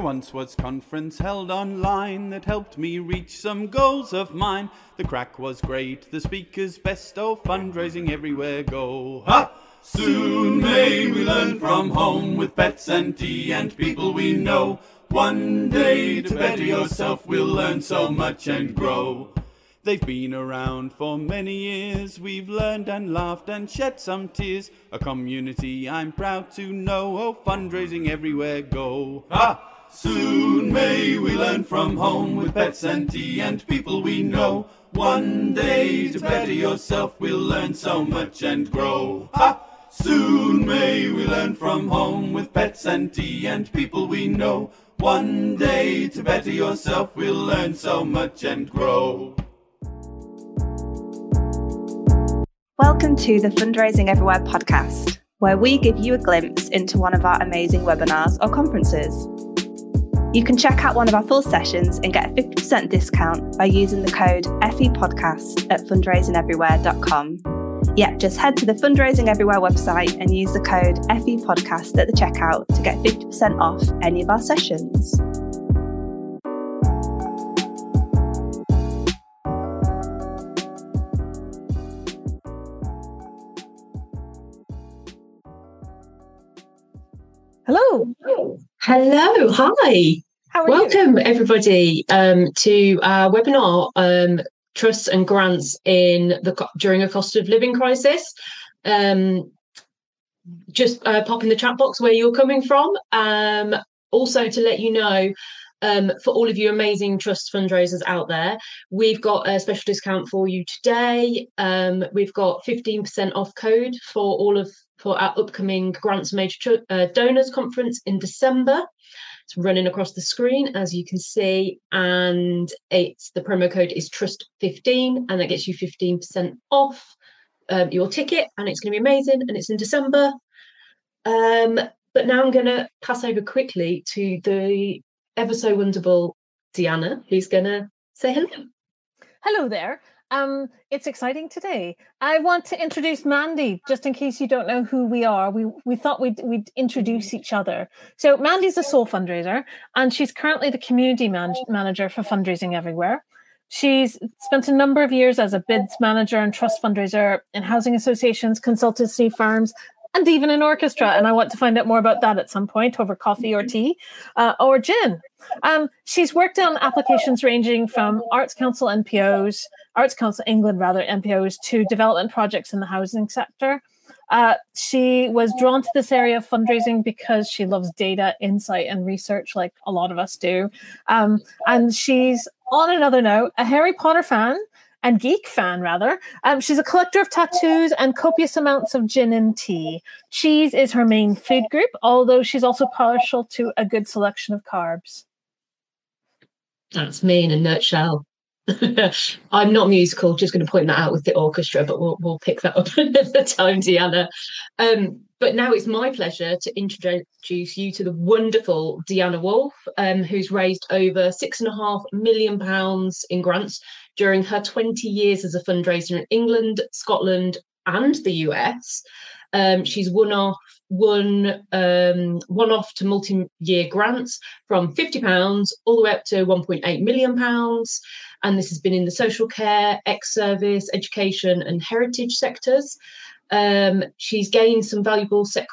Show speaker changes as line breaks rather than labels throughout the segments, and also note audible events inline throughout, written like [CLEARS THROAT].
There once was conference held online that helped me reach some goals of mine. The crack was great, the speakers best, oh fundraising everywhere go. Ha! Soon may we learn from home with pets and tea and people we know. One day to better yourself, we'll learn so much and grow. They've been around for many years. We've learned and laughed and shed some tears. A community I'm proud to know. Oh, fundraising everywhere go. Ha! Soon may we learn from home with pets and tea and people we know. One day to better yourself, we'll learn so much and grow. Ha! Soon may we learn from home with pets and tea and people we know. One day to better yourself, we'll learn so much and grow.
Welcome to the Fundraising Everywhere podcast, where we give you a glimpse into one of our amazing webinars or conferences. You can check out one of our full sessions and get a 50% discount by using the code FEPodcast at fundraisingeverywhere.com. Yeah, just head to the Fundraising Everywhere website and use the code FEPodcast at the checkout to get 50% off any of our sessions. Hello.
Hello, hi.
How are
Welcome,
you?
everybody, um, to our webinar, um, Trusts and Grants in the during a cost of living crisis. Um, just uh, pop in the chat box where you're coming from. Um, also, to let you know, um, for all of you amazing trust fundraisers out there, we've got a special discount for you today. Um, we've got 15% off code for all of for our upcoming Grants Major uh, Donors Conference in December. It's running across the screen as you can see, and it's the promo code is Trust15, and that gets you 15% off um, your ticket, and it's going to be amazing. And it's in December. Um, but now I'm going to pass over quickly to the ever so wonderful Deanna, who's going to say hello.
Hello there. Um, it's exciting today. I want to introduce Mandi, just in case you don't know who we are. We we thought we'd we'd introduce each other. So Mandi's a sole fundraiser, and she's currently the community man- manager for Fundraising Everywhere. She's spent a number of years as a bids manager and trust fundraiser in housing associations, consultancy firms, and even an orchestra. And I want to find out more about that at some point over coffee or tea uh, or gin. Um, she's worked on applications ranging from Arts Council NPOs, Arts Council England rather NPOs, to development projects in the housing sector. Uh, she was drawn to this area of fundraising because she loves data, insight, and research, like a lot of us do. Um, and she's, on another note, a Harry Potter fan and geek fan rather. Um, she's a collector of tattoos and copious amounts of gin and tea. Cheese is her main food group, although she's also partial to a good selection of carbs.
That's me in a nutshell. [LAUGHS] I'm not musical, just going to point that out with the orchestra, but we'll, we'll pick that up [LAUGHS] another time, Deanna. Um, but now it's my pleasure to introduce you to the wonderful Deanna Wolf, um, who's raised over six and a half million pounds in grants during her 20 years as a fundraiser in England, Scotland, and the US. Um, she's won off won um, one off to multi-year grants from 50 pounds all the way up to 1.8 million pounds and this has been in the social care ex-service education and heritage sectors um, she's gained some valuable sec-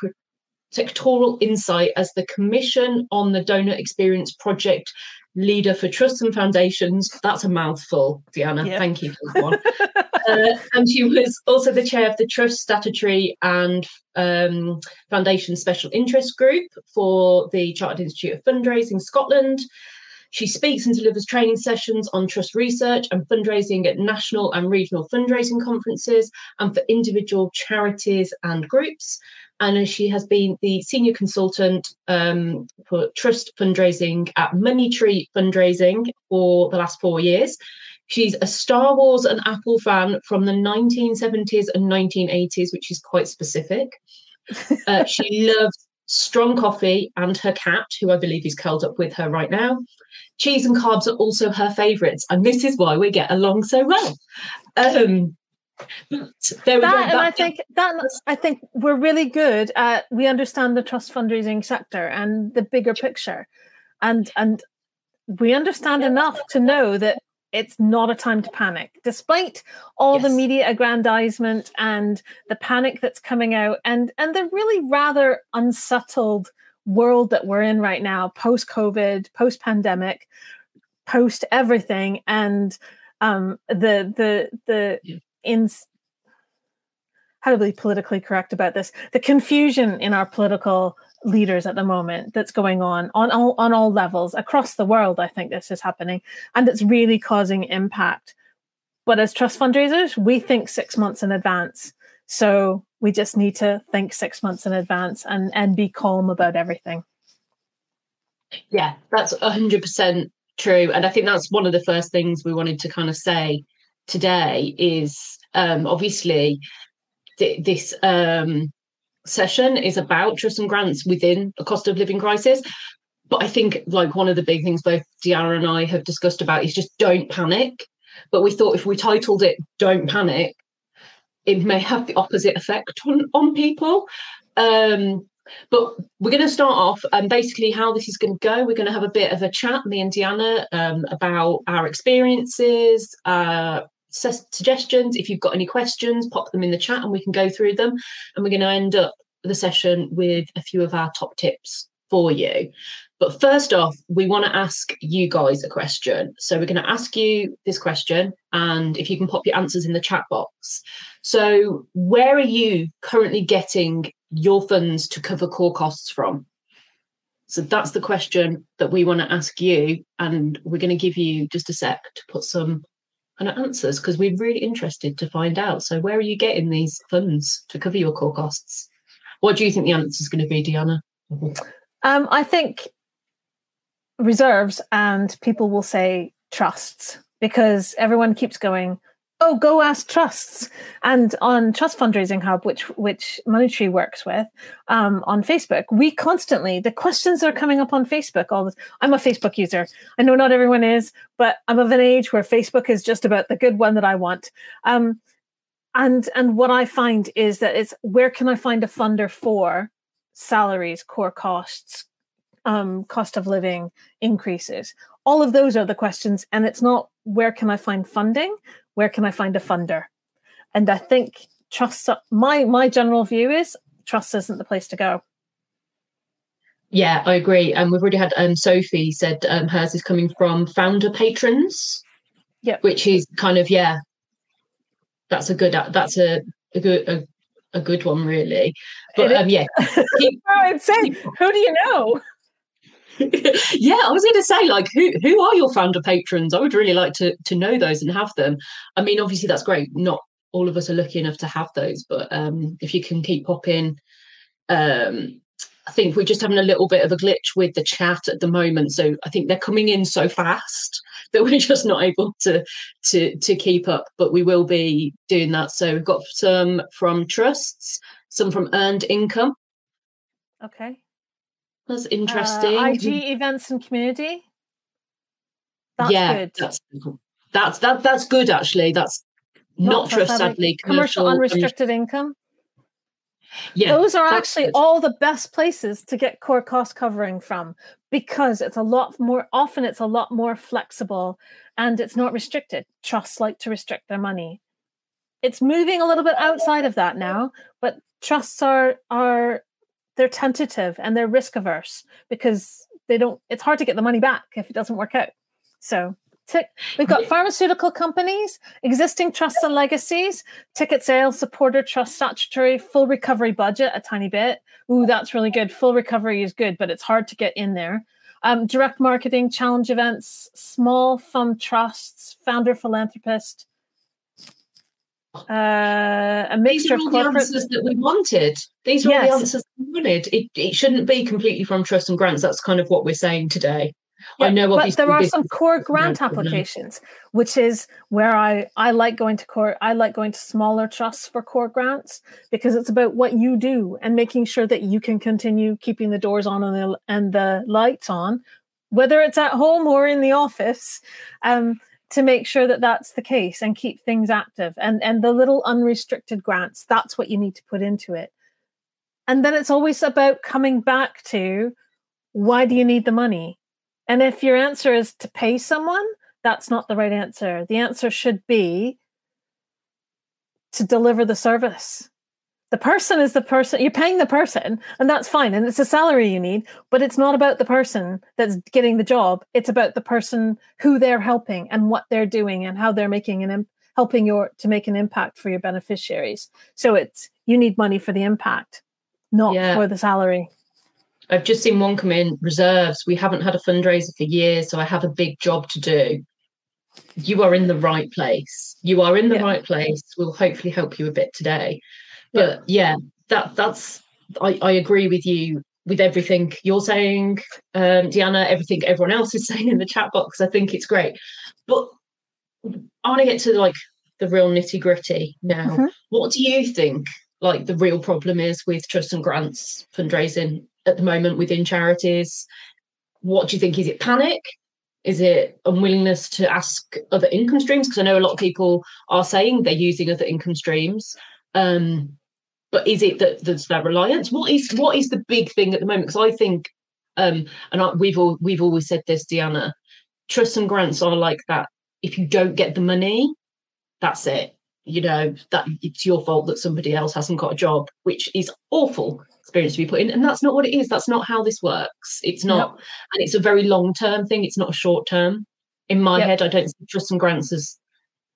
sectoral insight as the commission on the donor experience project leader for trusts and foundations that's a mouthful Deanna
Yep.
thank you for that one [LAUGHS] uh, and she was also the chair of the Trust Statutory and um, Foundation Special Interest Group for the Chartered Institute of Fundraising Scotland. She speaks and delivers training sessions on trust research and fundraising at national and regional fundraising conferences and for individual charities and groups. And she has been the senior consultant um, for trust fundraising at Money Tree Fundraising for the last four years. She's a Star Wars and Apple fan from the 1970s and 1980s, which is quite specific. [LAUGHS] Uh, she loves strong coffee and her cat, who I believe is curled up with her right now. Cheese and carbs are also her favourites, and this is why we get along so well. Um, there we go.
that and I think that I think we're really good at we understand the trust fundraising sector and the bigger picture. and and we understand enough to know that it's not a time to panic despite all yes. the media aggrandizement and the panic that's coming out and and the really rather unsettled world that we're in right now post covid post pandemic post everything and um the the the yeah. In how to be politically correct about this the confusion in our political leaders at the moment that's going on on all on all levels across the world i think this is happening and it's really causing impact. But as trust fundraisers we think six months in advance. So we just need to think six months in advance and and be calm about everything.
Yeah that's 100% true and i think that's one of the first things we wanted to kind of say today is um obviously th- this um session is about trust and grants within a cost of living crisis. But I think like one of the big things both Deanna and I have discussed about is just don't panic. But we thought if we titled it Don't Panic, it may have the opposite effect on, on people. Um, but we're going to start off and um, basically how this is going to go. We're going to have a bit of a chat, me and Deanna, um, about our experiences, uh, suggestions. If you've got any questions, pop them in the chat and we can go through them. And we're going to end up the session with a few of our top tips for you. But first off, we want to ask you guys a question. So we're going to ask you this question, and if you can pop your answers in the chat box. So, where are you currently getting your funds to cover core costs from? So that's the question that we want to ask you, and we're going to give you just a sec to put some and answers because we're really interested to find out. So, where are you getting these funds to cover your core costs? What do you think the answer is going to be, Deanna?
Um, I think reserves, and people will say trusts because everyone keeps going, oh go ask trusts. And on trust fundraising hub which which money works with um, on facebook we constantly the questions are coming up on facebook all this i'm a facebook user. I know not everyone is but i'm of an age where facebook is just about the good one that i want. Um, and and what i find is that it's where can i find a funder for salaries core costs um, cost of living increases? All of those are the questions and it's not where can i find funding where can I find a funder? And I think trust my my general view is trust isn't the place to go.
Yeah, I agree. And we've already had um, Sophie said um, hers is coming from founder patrons.
Yeah,
which is kind of yeah, that's a good that's a, a good a, a good one really. But um, yeah, [LAUGHS]
I'd say who do you know? [LAUGHS]
yeah, I was going to say, like, who who are your founder patrons? I would really like to to know those and have them. I mean, obviously, that's great. Not all of us are lucky enough to have those, but um, if you can keep popping, um, I think we're just having a little bit of a glitch with the chat at the moment. So I think they're coming in so fast [LAUGHS] that we're just not able to to to keep up. But we will be doing that. So we've got some from trusts, some from earned income.
Okay.
That's interesting. Uh,
IG events and community. That's
yeah,
good.
That's, that's that that's good actually. That's not, not sadly.
Commercial, commercial unrestricted income. Yeah, those are actually good. all the best places to get core cost covering from because it's a lot more often it's a lot more flexible and it's not restricted. Trusts like to restrict their money. It's moving a little bit outside of that now, but trusts are are they're tentative and they're risk averse because they don't it's hard to get the money back if it doesn't work out. So tick we've got pharmaceutical companies existing trusts and legacies ticket sales supporter trust statutory full recovery budget a tiny bit. Ooh that's really good. Full recovery is good but it's hard to get in there. Um, direct marketing challenge events small fund trusts founder philanthropist uh, a mixture of corporate...
the answers that we wanted. These are yes. all the answers we wanted. It, it shouldn't be completely from trust and grants. That's kind of what we're saying today.
Yeah, I know, but there are some core grant applications, which is where I I like going to core. I like going to smaller trusts for core grants because it's about what you do and making sure that you can continue keeping the doors on and the, and the lights on, whether it's at home or in the office. Um, to make sure that that's the case and keep things active and and the little unrestricted grants that's what you need to put into it and then it's always about coming back to why do you need the money And if your answer is to pay someone, that's not the right answer. The answer should be to deliver the service. The person is the person, you're paying the person, and that's fine. And it's a salary you need, but it's not about the person that's getting the job. It's about the person who they're helping and what they're doing and how they're making an helping your to make an impact for your beneficiaries. So it's you need money for the impact, not yeah. for the salary.
I've just seen one come in reserves. We haven't had a fundraiser for years, so I have a big job to do. You are in the right place. You are in the yeah. right place. We'll hopefully help you a bit today. But yeah, yeah that that's I, I agree with you with everything you're saying, um, Deanna, everything everyone else is [LAUGHS] saying in the chat box. I think it's great. But I want to get to like the real nitty gritty now. Mm-hmm. What do you think like the real problem is with trust and grants fundraising at the moment within charities? What do you think? Is it panic? Is it unwillingness to ask other income streams? Because I know a lot of people are saying they're using other income streams. Um, but is it that there's that reliance? What is what is the big thing at the moment? Because I think, um, and I, we've all we've always said this, Deanna, trust and grants are like that. If you don't get the money, that's it you know that it's your fault that somebody else hasn't got a job which is awful experience to be put in and that's not what it is that's not how this works it's not and it's a very long term thing it's not a short term in my yep. head i don't see trust and grants as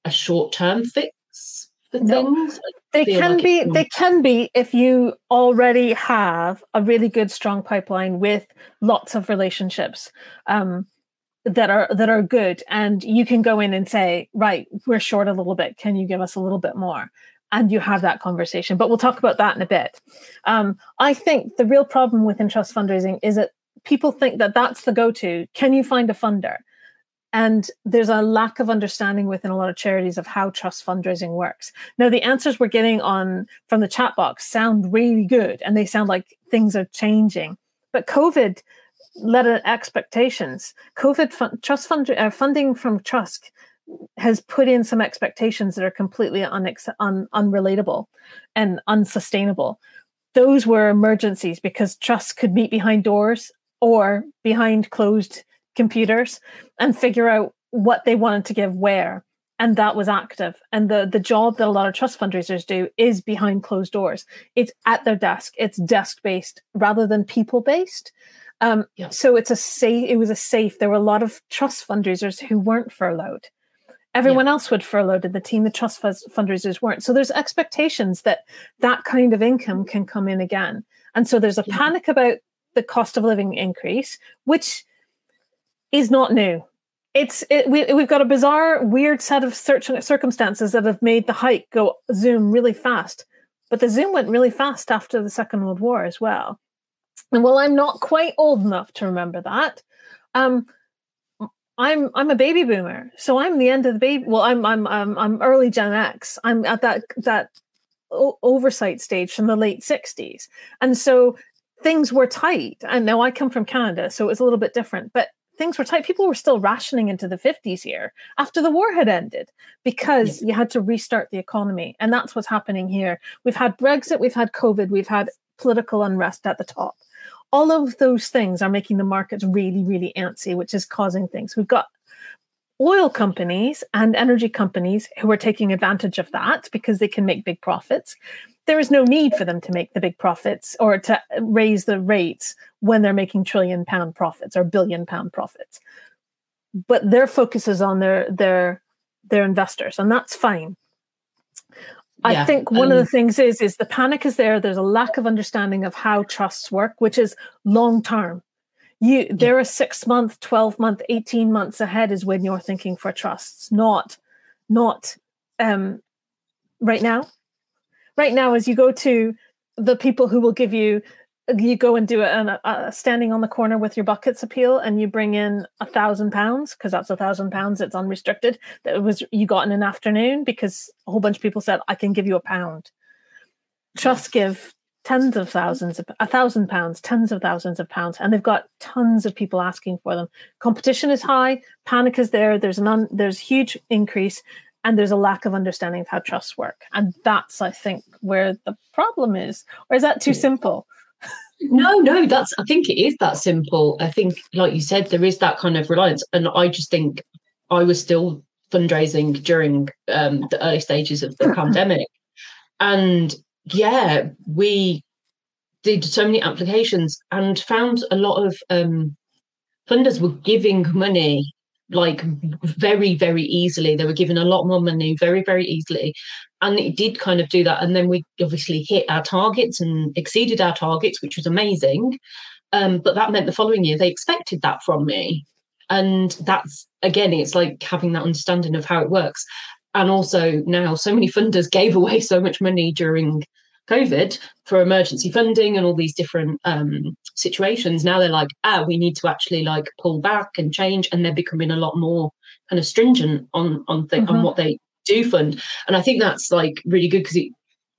a short term fix for things
they can like be they can be if you already have a really good strong pipeline with lots of relationships um, that are that are good. And you can go in and say right we're short a little bit. Can you give us a little bit more? And you have that conversation. But we'll talk about that in a bit. Um, i think the real problem with trust fundraising is that people think that that's the go-to. Can you find a funder and there's a lack of understanding within a lot of charities of how trust fundraising works now the answers we're getting on from the chat box sound really good and they sound like things are changing but covid let expectations. COVID fund, trust fund, uh, funding from trust has put in some expectations that are completely unex- un, unrelatable and unsustainable. Those were emergencies because trusts could meet behind doors or behind closed computers and figure out what they wanted to give where and that was active and the the job that a lot of trust fundraisers do is behind closed doors it's at their desk it's desk based rather than people based um, yeah. So it's a safe. It was a safe. There were a lot of trust fundraisers who weren't furloughed. Everyone yeah. else would furloughed in the team. The trust fundraisers weren't. So there's expectations that that kind of income can come in again. And so there's a yeah. panic about the cost of living increase, which is not new. It's it, we, we've got a bizarre, weird set of circumstances that have made the hike go zoom really fast. But the zoom went really fast after the Second World War as well. And while I'm not quite old enough to remember that, um, I'm I'm a baby boomer, so I'm the end of the baby. Well, I'm I'm I'm, I'm early Gen X. I'm at that that o- oversight stage from the late '60s, and so things were tight. And now I come from Canada, so it was a little bit different, but things were tight. People were still rationing into the 50s here after the war had ended because yeah. you had to restart the economy. And that's what's happening here. We've had Brexit, we've had COVID, we've had political unrest at the top all of those things are making the markets really, really antsy, which is causing things. We've got oil companies and energy companies who are taking advantage of that because they can make big profits. There is no need for them to make the big profits or to raise the rates when they're making trillion pound profits or billion pound profits. But their focus is on their their their investors, and that's fine. I think one um, of the things is is the panic is there. There's a lack of understanding of how trusts work, which is long term. You there are six month, twelve month, eighteen months ahead is when you're thinking for trusts, not not um, right now. Right now, as you go to the people who will give you you go and do a, a, standing on the corner with your buckets appeal and you bring in a thousand pounds because that's a thousand pounds it's unrestricted that was you got in an afternoon because a whole bunch of people said i can give you a pound. Trust give tens of thousands of a thousand pounds tens of thousands of pounds and they've got tons of people asking for them competition is high panic is there there's an un, there's huge increase and there's a lack of understanding of how trusts work and that's i think where the problem is or is that too simple
No, no, that's I think it is that simple. I think, like you said, there is that kind of reliance. And I just think I was still fundraising during um, the early stages of the [CLEARS THROAT] pandemic. And yeah, we did so many applications and found a lot of um, funders were giving money like very very easily. They were given a lot more money very very easily. And it did kind of do that. And then we obviously hit our targets and exceeded our targets which was amazing. Um, but that meant the following year they expected that from me. And that's again it's like having that understanding of how it works and also now so many funders gave away so much money during COVID for emergency funding and all these different um, situations. Now they're like, ah, we need to actually like pull back and change, and they're becoming a lot more kind of stringent on on th- mm-hmm. on what they do fund. And I think that's like really good because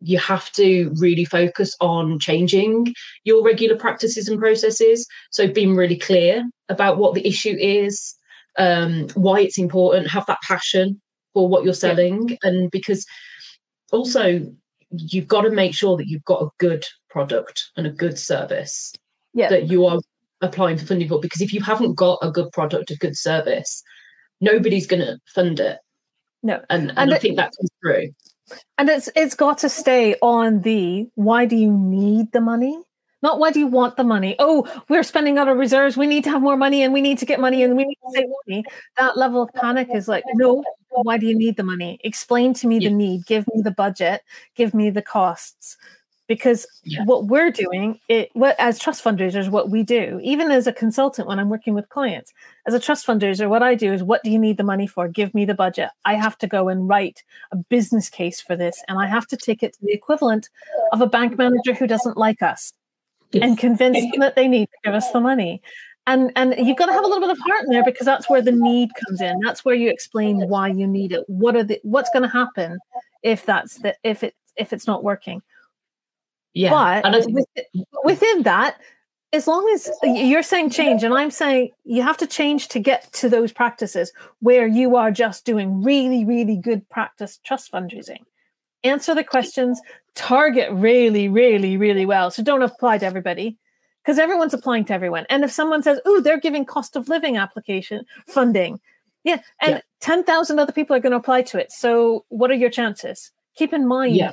you have to really focus on changing your regular practices and processes. So being really clear about what the issue is, um, why it's important, have that passion for what you're selling, yeah. and because also you've got to make sure that you've got a good product and a good service yeah. that you are applying for funding for. Because if you haven't got a good product, a good service, nobody's going to fund it.
No,
and, and, and I it, think that comes through.
And it's it's got to stay on the why do you need the money? Not why do you want the money? Oh, we're spending out of reserves. We need to have more money and we need to get money and we need to save money. That level of panic is like, no, why do you need the money? Explain to me yeah. the need. Give me the budget. Give me the costs. Because yeah. what we're doing, it what as trust fundraisers, what we do, even as a consultant when I'm working with clients, as a trust fundraiser, what I do is what do you need the money for? Give me the budget. I have to go and write a business case for this, and I have to take it to the equivalent of a bank manager who doesn't like us and convince them [LAUGHS] that they need to give us the money. And and you've got to have a little bit of heart in there because that's where the need comes in. That's where you explain why you need it. What are the what's going to happen if that's the if it if it's not working?
Yeah
but within, within that as long as you're saying change and i'm saying you have to change to get to those practices where you are just doing really really good practice trust fundraising answer the questions target really really really well so don't apply to everybody because everyone's applying to everyone. And if someone says, "Oh, they're giving cost of living application funding," yeah, and yeah. ten thousand other people are going to apply to it. So, what are your chances? Keep in mind, yeah.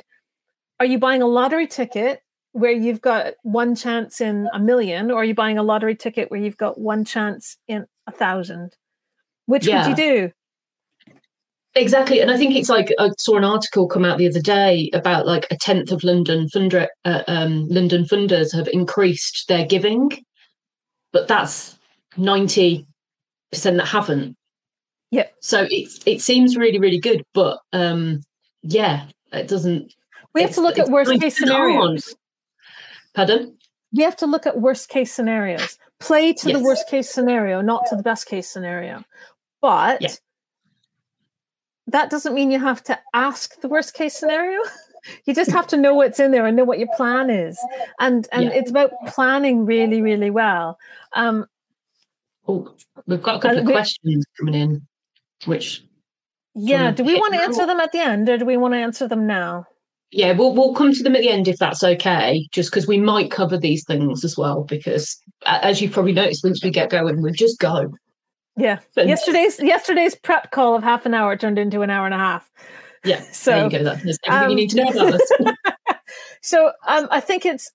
are you buying a lottery ticket where you've got one chance in a million, or are you buying a lottery ticket where you've got one chance in a thousand? Which yeah. would you do?
Exactly, and I think it's like I saw an article come out the other day about like a tenth of London funder, uh, um, London funders have increased their giving, but that's ninety percent that haven't.
Yeah.
So it it seems really really good, but um, yeah, it doesn't.
We have to look at worst case scenarios.
Pardon.
We have to look at worst case scenarios. Play to yes. the worst case scenario, not to the best case scenario. But. Yeah that doesn't mean you have to ask the worst case scenario. [LAUGHS] you just have to know what's in there and know what your plan is. And and yeah. it's about planning really, really well. Um,
oh, we've got a couple of we, questions coming in, which
yeah, do we want to answer them at the end or do we want to answer them now?
Yeah, we'll we'll come to them at the end if that's okay. Just because we might cover these things as well. Because as you've probably noticed, once we get going, we just go.
Yeah. yesterday's yesterday's prep call of half an hour turned into an hour and a half.
Yeah. So [LAUGHS] there you go. That's everything um, you need to know about us. [LAUGHS] [LAUGHS]
so um, I think it's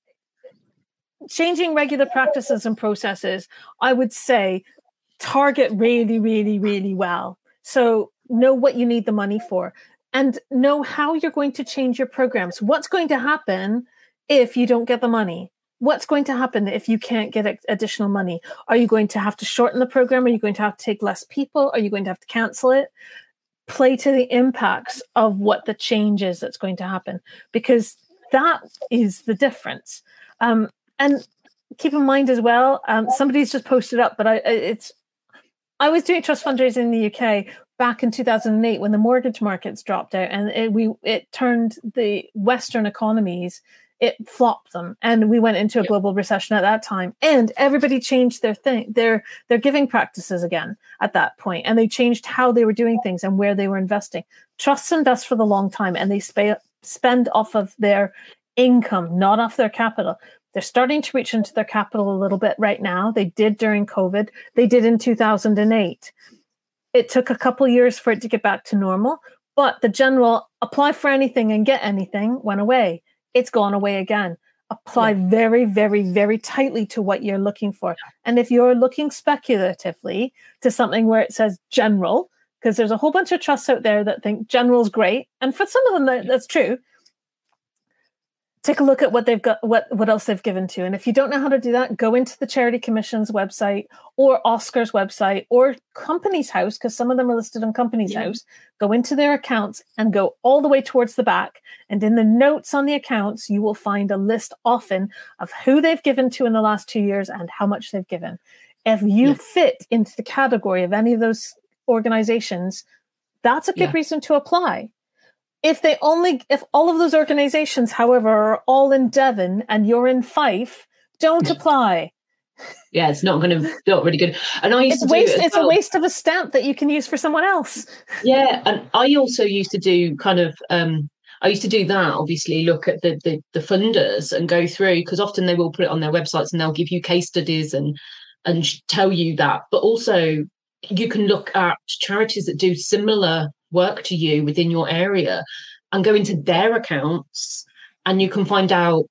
changing regular practices and processes. I would say target really, really, really well. So know what you need the money for and know how you're going to change your programs. What's going to happen if you don't get the money? What's going to happen if you can't get additional money? Are you going to have to shorten the program? Are you going to have to take less people? Are you going to have to cancel it? Play to the impacts of what the change is that's going to happen, because that is the difference. Um, and keep in mind as well, um, somebody's just posted up, but I, it's I was doing trust fundraising in the UK back in 2008 when the mortgage markets dropped out, and it, we it turned the Western economies it flopped them and we went into a global recession at that time and everybody changed their thing their their giving practices again at that point and they changed how they were doing things and where they were investing trusts invest for the long time and they sp- spend off of their income not off their capital They're starting to reach into their capital a little bit right now. They did during COVID, they did in 2008. It took a couple years for it to get back to normal, but the general apply for anything and get anything went away. It's gone away again. Apply yeah. very, very, very tightly to what you're looking for. And if you're looking speculatively to something where it says general, because there's a whole bunch of trusts out there that think general's great, and for some of them that's true take a look at what they've got what what else they've given to and if you don't know how to do that go into the charity commission's website or OSCR's website or Companies House because some of them are listed on Companies yeah. house. Go into their accounts and go all the way towards the back. And in the notes on the accounts you will find a list often of who they've given to in the last two years and how much they've given. If you fit into the category of any of those organizations that's a good yeah. reason to apply if they only if all of those organizations however are all in devon and you're in fife don't apply
yeah it's not going to not really good and i used
it's
to
waste,
it
it's well. a waste of a stamp that you can use for someone else
yeah and i also used to do kind of um I used to do that, obviously, look at the, the, the funders and go through because often they will put it on their websites and they'll give you case studies and and tell you that. But also you can look at charities that do similar work to you within your area and go into their accounts and you can find out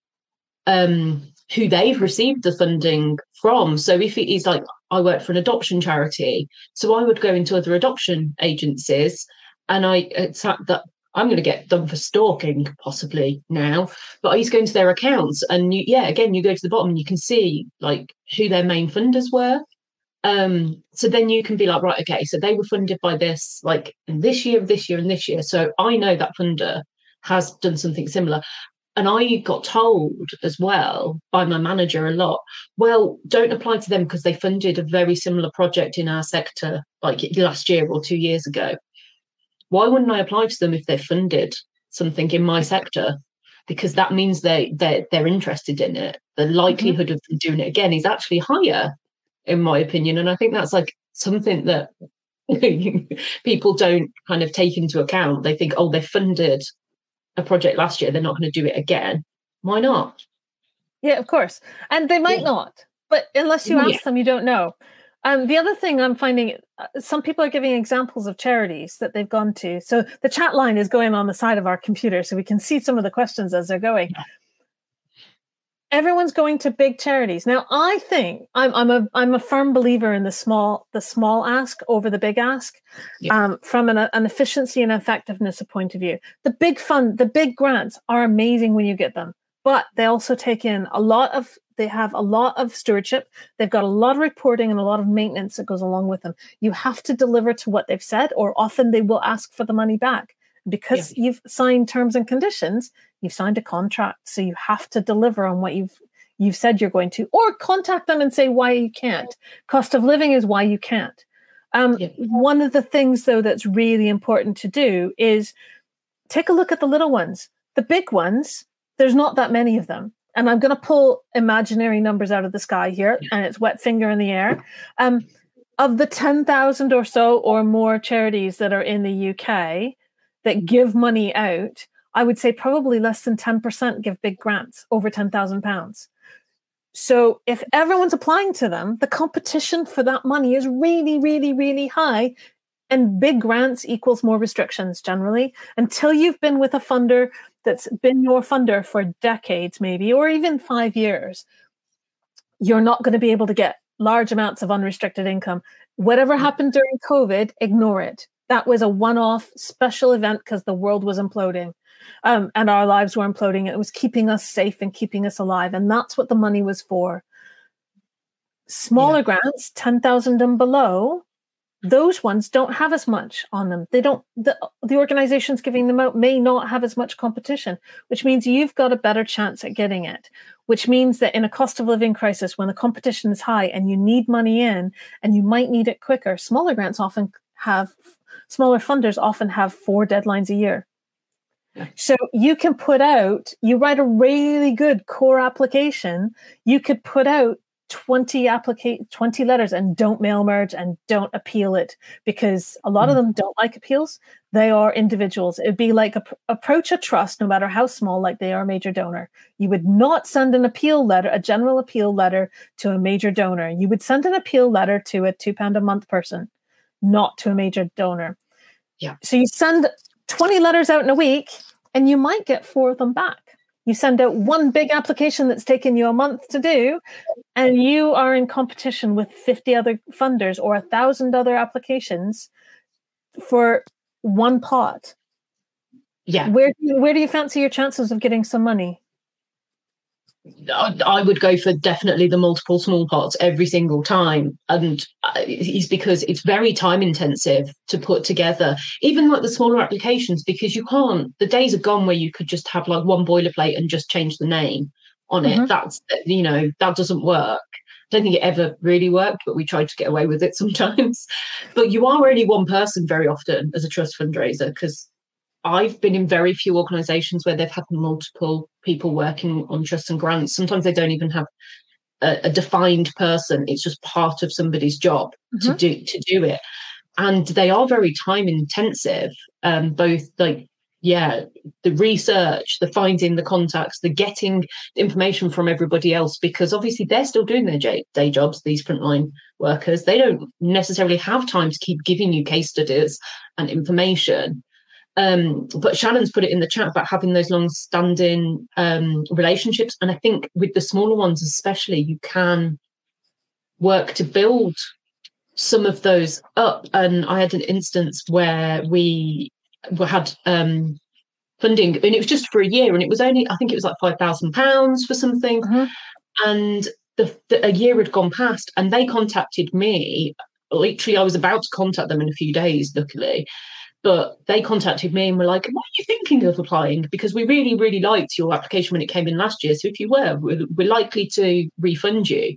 um, who they've received the funding from. So if it is like I work for an adoption charity, so I would go into other adoption agencies and I it's that I'm going to get done for stalking possibly now, but I used to go into their accounts and you, yeah, again, you go to the bottom and you can see like who their main funders were um, so then you can be like, right, okay, so they were funded by this, like this year, this year, and this year. So I know that funder has done something similar. And I got told as well by my manager a lot, well, don't apply to them because they funded a very similar project in our sector like last year or two years ago. Why wouldn't I apply to them if they funded something in my sector? Because that means they they're, they're interested in it. The mm-hmm. likelihood mm-hmm. of them doing it again is actually higher in my opinion. And I think that's like something that [LAUGHS] people don't kind of take into account. They think, oh, they funded a project last year, they're not going to do it again. Why not?
Yeah, of course. And they might yeah. not, but unless you ask yeah. them, you don't know. Um, the other thing I'm finding, uh, some people are giving examples of charities that they've gone to. So the chat line is going on the side of our computer, so we can see some of the questions as they're going everyone's going to big charities. Now i think i'm, I'm a i'm a firm believer in the small the small ask over the big ask yeah. um, from an, an efficiency and effectiveness point of view. The big fund the big grants are amazing when you get them but they also take in a lot of they have a lot of stewardship. They've got a lot of reporting and a lot of maintenance that goes along with them. You have to deliver to what they've said or often they will ask for the money back. Because yeah. you've signed terms and conditions you've signed a contract so you have to deliver on what you've you've said you're going to or contact them and say why you can't. Cost of living is why you can't. Um, yeah. one of the things though that's really important to do is take a look at the little ones. The big ones there's not that many of them. And i'm going to pull imaginary numbers out of the sky here and it's wet finger in the air. Um, of the 10,000 or so or more charities that are in the UK that give money out, I would say probably less than 10% give big grants over £10,000. So if everyone's applying to them, the competition for that money is really, really, really high. And big grants equals more restrictions generally. Until you've been with a funder that's been your funder for decades, maybe, or even five years, you're not going to be able to get large amounts of unrestricted income. Whatever mm. happened during COVID, ignore it. That was a one off special event because the world was imploding um, and our lives were imploding. It was keeping us safe and keeping us alive. And that's what the money was for. Smaller yeah. grants, 10,000 and below, those ones don't have as much on them. They don't, the, the organizations giving them out may not have as much competition, which means you've got a better chance at getting it, which means that in a cost of living crisis, when the competition is high and you need money in and you might need it quicker, smaller grants often have, smaller funders often have four deadlines a year. So you can put out, you write a really good core application, you could put out 20 applicate 20 letters and don't mail merge and don't appeal it because a lot mm. of them don't like appeals. They are individuals. It'd be like a, approach a trust no matter how small like they are a major donor. You would not send an appeal letter a general appeal letter to a major donor. You would send an appeal letter to a two pound a month person not to a major donor.
Yeah.
So you send 20 letters out in a week and you might get four of them back you send out one big application that's taken you a month to do, and you are in competition with 50 other funders or a thousand other applications for one pot.
Yeah.
Where do you, where do you fancy your chances of getting some money?
I would go for definitely the multiple small pots every single time, and is because it's very time intensive to put together, even like the smaller applications, because you can't. The days are gone where you could just have like one boilerplate and just change the name on mm-hmm. it. That's you know that doesn't work. I don't think it ever really worked, but we tried to get away with it [LAUGHS] sometimes. but you are only one person very often as a trust fundraiser because I've been in very few organizations where they've had multiple people working on trusts and grants. Sometimes they don't even have a, a defined person. It's just part of somebody's job mm-hmm. to do to do it. And they are very time intensive, um, both like yeah, the research, the finding the contacts, the getting information from everybody else, because obviously they're still doing their day jobs, these frontline workers. They don't necessarily have time to keep giving you case studies and information. Um, but Shannon's put it in the chat about having those long-standing um, relationships, and I think with the smaller ones, especially, you can work to build some of those up. And I had an instance where we had um, funding, and it was just for a year, and it was only I think it was like five thousand pounds for something, mm-hmm. and the, the, a year had gone past, and they contacted me. Literally, I was about to contact them in a few days, luckily, but they contacted me and were like, "What are you thinking of applying?" Because we really, really liked your application when it came in last year. So if you were, we're, we're likely to refund you.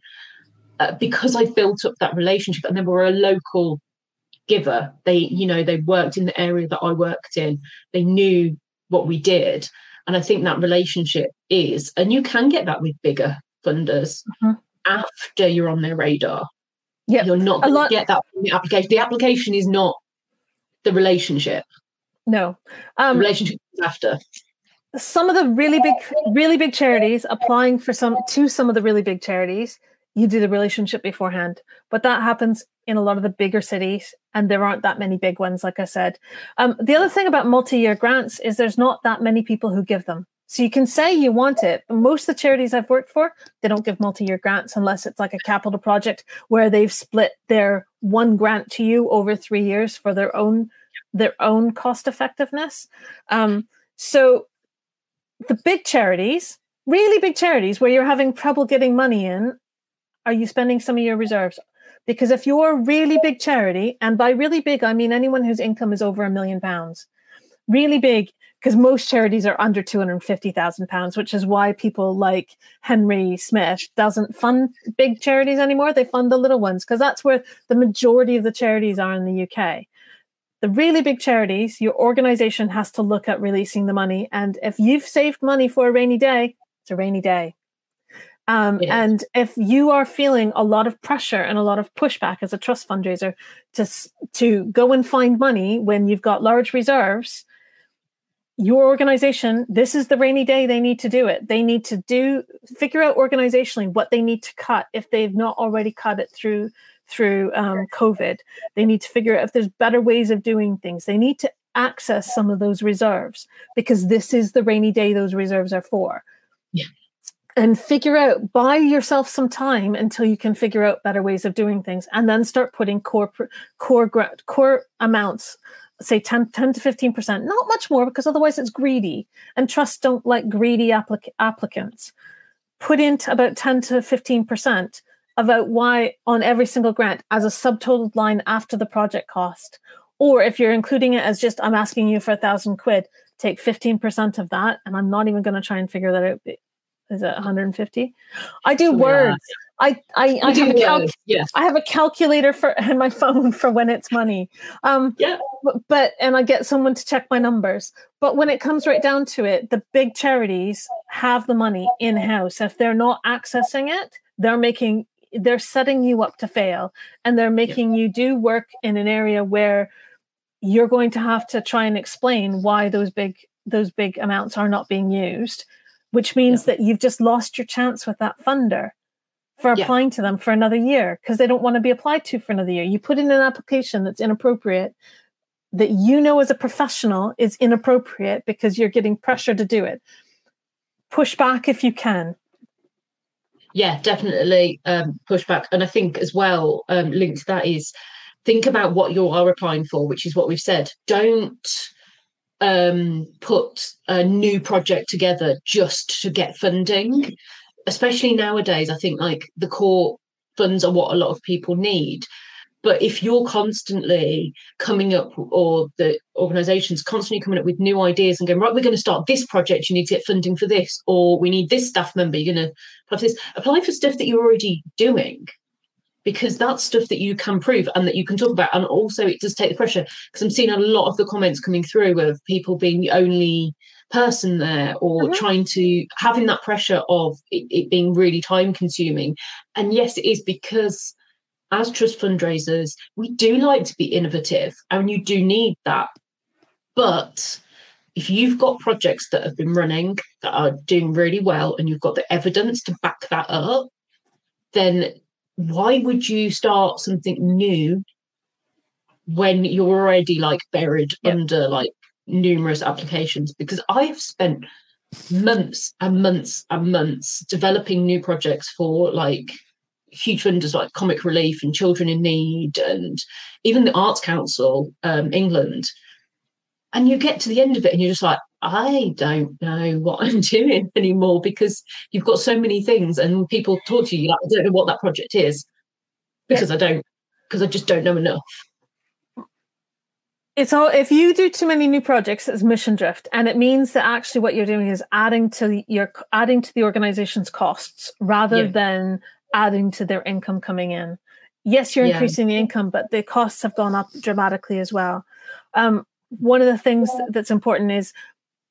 Uh, because I built up that relationship, and they were a local giver. They, you know, they worked in the area that I worked in. They knew what we did, and I think that relationship is, and you can get that with bigger funders mm-hmm. after you're on their radar.
Yeah,
you're not going to get that from the application. The application is not the relationship.
No.
Um, the relationship after.
Some of the really big, really big charities applying for some to some of the really big charities, you do the relationship beforehand. But that happens in a lot of the bigger cities, and there aren't that many big ones, like I said. Um, the other thing about multi-year grants is there's not that many people who give them. So you can say you want it. Most of the charities I've worked for, they don't give multi-year grants unless it's like a capital project where they've split their one grant to you over three years for their own their own cost effectiveness. Um, so the big charities, really big charities where you're having trouble getting money in, are you spending some of your reserves? Because if you're a really big charity, and by really big, I mean anyone whose income is over a million pounds, really big, because most charities are under 250,000 pounds, which is why people like Henry Smith doesn't fund big charities anymore. They fund the little ones because that's where the majority of the charities are in the UK the really big charities, your organization has to look at releasing the money. And if you've saved money for a rainy day, it's a rainy day. Um, and if you are feeling a lot of pressure and a lot of pushback as a trust fundraiser to, to go and find money when you've got large reserves, your organization, this is the rainy day they need to do it. They need to do figure out organizationally what they need to cut if they've not already cut it through through um, COVID. They need to figure out if there's better ways of doing things. They need to access some of those reserves because this is the rainy day those reserves are for.
Yeah.
And figure out, buy yourself some time until you can figure out better ways of doing things, and then start putting core core core amounts say 10, 10 to 15%, not much more because otherwise it's greedy. And trusts don't like greedy applic- applicants. Put in about 10 to 15% about why on every single grant as a subtotal line after the project cost. Or if you're including it as just, I'm asking you for a thousand quid, take 15% of that. And I'm not even going to try and figure that out. Is it 150? I do words. I I, I have, a cal- yeah. I have a calculator for [LAUGHS] in my phone for when it's money. Um,
yeah.
But, but and I get someone to check my numbers. But when it comes right down to it, the big charities have the money in house. If they're not accessing it, they're making they're setting you up to fail and they're making you do work in an area where you're going to have to try and explain why those big those big amounts are not being used which means that you've just lost your chance with that funder for
Yeah.
applying to them for another year because they don't want to be applied to for another year. You put in an application that's inappropriate that you know as a professional is inappropriate because you're getting pressure to do it. Push back if you can.
yeah definitely um pushback and i think as well um linked to that is think about what you are applying for which is what we've said don't um put a new project together just to get funding especially nowadays i think like the core funds are what a lot of people need. But if you're constantly coming up or the organizations constantly coming up with new ideas and going right we're going to start this project you need to get funding for this or we need this staff member you're going to apply for this apply for stuff that you're already doing because that's stuff that you can prove and that you can talk about. And also it does take the pressure because i'm seeing a lot of the comments coming through of people being the only person there or
Mhm.
trying to having that pressure of it, it being really time consuming and yes it is because as trust fundraisers we do like to be innovative and you do need that but if you've got projects that have been running that are doing really well and you've got the evidence to back that up then why would you start something new when you're already like buried
Yep.
under like numerous applications because i've spent months and months and months developing new projects for like huge funders like comic relief and children in need and even the arts council um, england. And you get to the end of it and you're just like i don't know what [LAUGHS] i'm doing anymore because you've got so many things and people talk to you like i don't know what that project is because i don't because i just don't know enough
It's all if you do too many new projects, it's mission drift, and it means that actually what you're doing is adding to the, adding to the organization's costs rather
Yeah.
than adding to their income coming in. Yes, you're
Yeah.
increasing the income, but the costs have gone up dramatically as well. Um, one of the things that's important is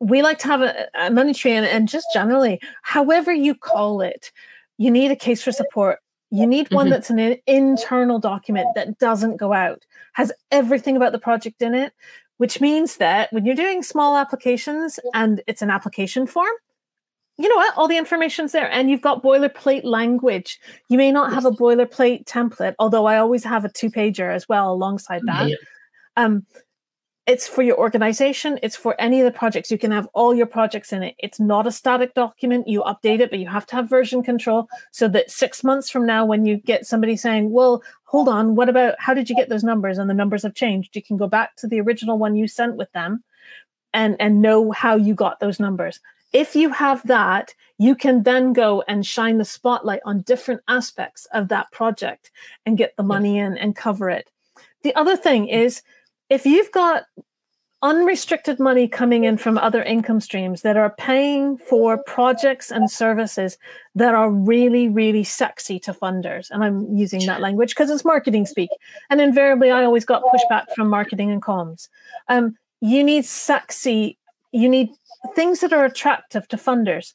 we like to have a, a money tree, and, and just generally, however you call it, you need a case for support. You need one
Mhm.
that's an internal document that doesn't go out, has everything about the project in it, which means that when you're doing small applications and it's an application form, you know what? All the information's there, and you've got boilerplate language. You may not have a boilerplate template, although I always have a two pager as well alongside that.
Yeah.
Um, it's for your organization. It's for any of the projects. You can have all your projects in it. It's not a static document. You update it, but you have to have version control so that six months from now, when you get somebody saying, "Well, hold on, what about how did you get those numbers?" and the numbers have changed, you can go back to the original one you sent with them, and and know how you got those numbers. If you have that, you can then go and shine the spotlight on different aspects of that project and get the money in and cover it. The other thing is if you've got unrestricted money coming in from other income streams that are paying for projects and services that are really, really sexy to funders. And I'm using that language because it's marketing speak. And invariably, I always got pushback from marketing and comms. Um, you need sexy, you need things that are attractive to funders.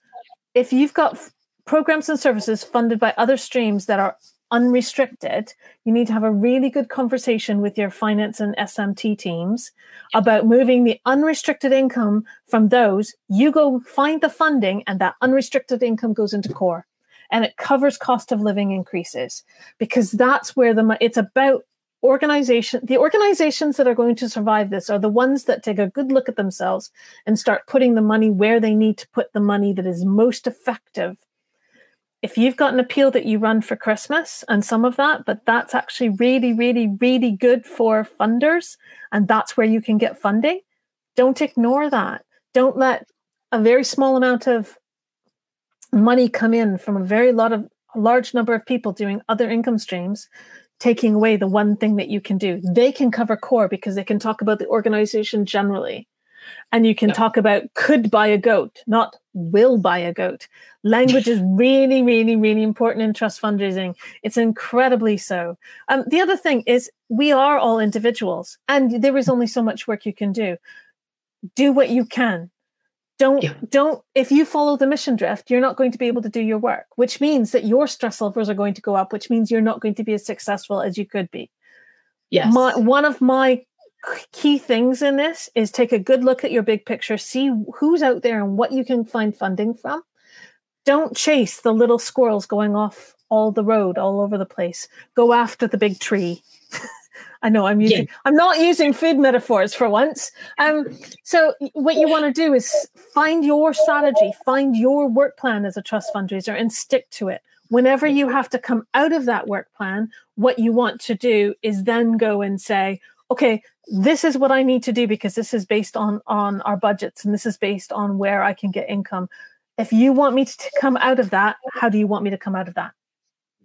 If you've got f- programs and services funded by other streams that are unrestricted, you need to have a really good conversation with your finance and SMT teams about moving the unrestricted income from those. You go find the funding, and that unrestricted income goes into core, and it covers cost of living increases because that's where the it's about organization the organizations that are going to survive this are the ones that take a good look at themselves and start putting the money where they need to put the money that is most effective if you've got an appeal that you run for Christmas and some of that, but that's actually really, really, really good for funders, and that's where you can get funding, don't ignore that. Don't let a very small amount of money come in from a very lot of a large number of people doing other income streams taking away the one thing that you can do. They can cover core because they can talk about the organization generally. And you can talk about could buy a goat, not will buy a goat. Language is [LAUGHS] really, really, really important in trust fundraising. It's incredibly so. Um, the other thing is, we are all individuals, and there is only so much work you can do. Do what you can. don't
Yeah.
don't if you follow the mission drift you're not going to be able to do your work which means that your stress levels are going to go up which means you're not going to be as successful as you could be
Yes.
my one of my key things in this is take a good look at your big picture see who's out there and what you can find funding from. Don't chase the little squirrels going off all the road all over the place. Go after the big tree. [LAUGHS] I know i'm using i'm not using food metaphors for once. Um so what you want to do is find your strategy find your work plan as a trust fundraiser and stick to it. Whenever you have to come out of that work plan what you want to do is then go and say okay this is what i need to do because this is based on on our budgets and this is based on where i can get income. If you want me to come out of that how do you want me to come out of that?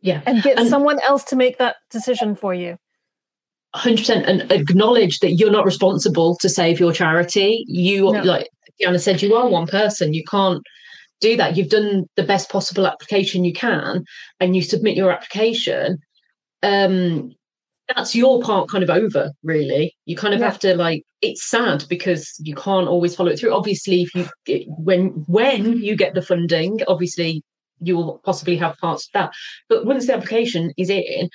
Yeah.
and get
And-
someone else to make that decision for you.
100% and acknowledge that you're not responsible to save your charity. You
No.
like Deanna said you are one person. You can't do that. You've done the best possible application you can and you submit your application. Um that's your part kind of over really. You kind of
Yeah.
have to like it's sad because you can't always follow it through. Obviously if you get, when when you get the funding obviously you will possibly have parts of that. But once the application is in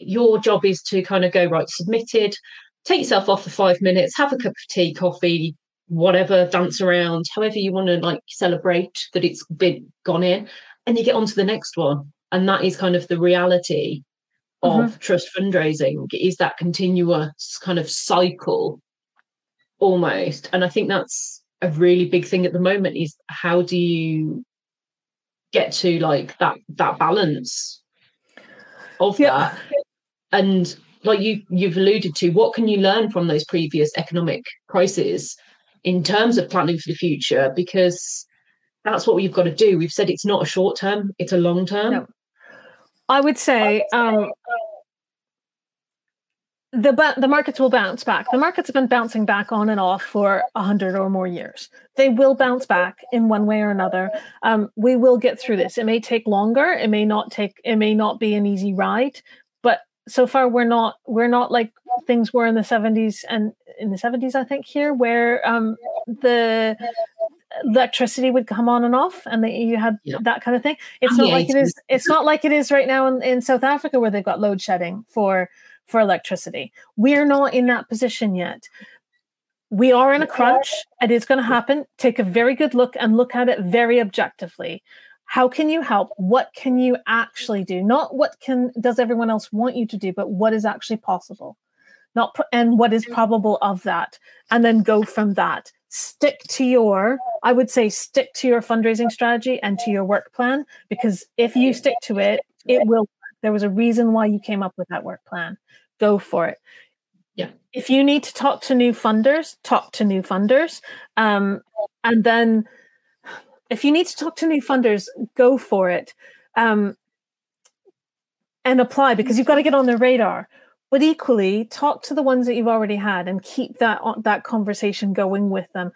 your job is to kind of go right submitted. Take yourself off for five minutes. Have a cup of tea coffee whatever dance around however you want to like celebrate that it's been gone in and you get on to the next one. And that is kind of the reality of mm-hmm. trust fundraising is that continuous kind of cycle almost. And i think that's a really big thing at the moment is how do you get to like that that balance of
Yeah.
that? And like you you've alluded to what can you learn from those previous economic crises in terms of planning for the future? Because that's what we've got to do. We've said it's not a short term it's a long term.
No. I would say um, the ba- the markets will bounce back. The markets have been bouncing back on and off for a hundred or more years. They will bounce back in one way or another. Um, we will get through this. It may take longer. It may not take. It may not be an easy ride. But so far, we're not. We're not like things were in the seventies and in the seventies. I think here where um, the electricity would come on and off and you had
Yeah.
that kind of thing. It's
And
not
the
like it
80s. [LAUGHS]
it's not like it is right now in, in south africa where they've got load shedding for for electricity. We're not in that position yet. We are in a crunch. It is going to happen. Take a very good look and look at it very objectively. How can you help? What can you actually do? Not what can does everyone else want you to do but what is actually possible? Not and what is probable of that and then go from that stick to your i would say stick to your fundraising strategy and to your work plan because if you stick to it it will there was a reason why you came up with that work plan. Go for it.
Yeah.
if you need to talk to new funders talk to new funders. Um, and then if you need to talk to new funders go for it. Um, and apply because you've got to get on their radar but equally talk to the ones that you've already had and keep that uh, that conversation going with them.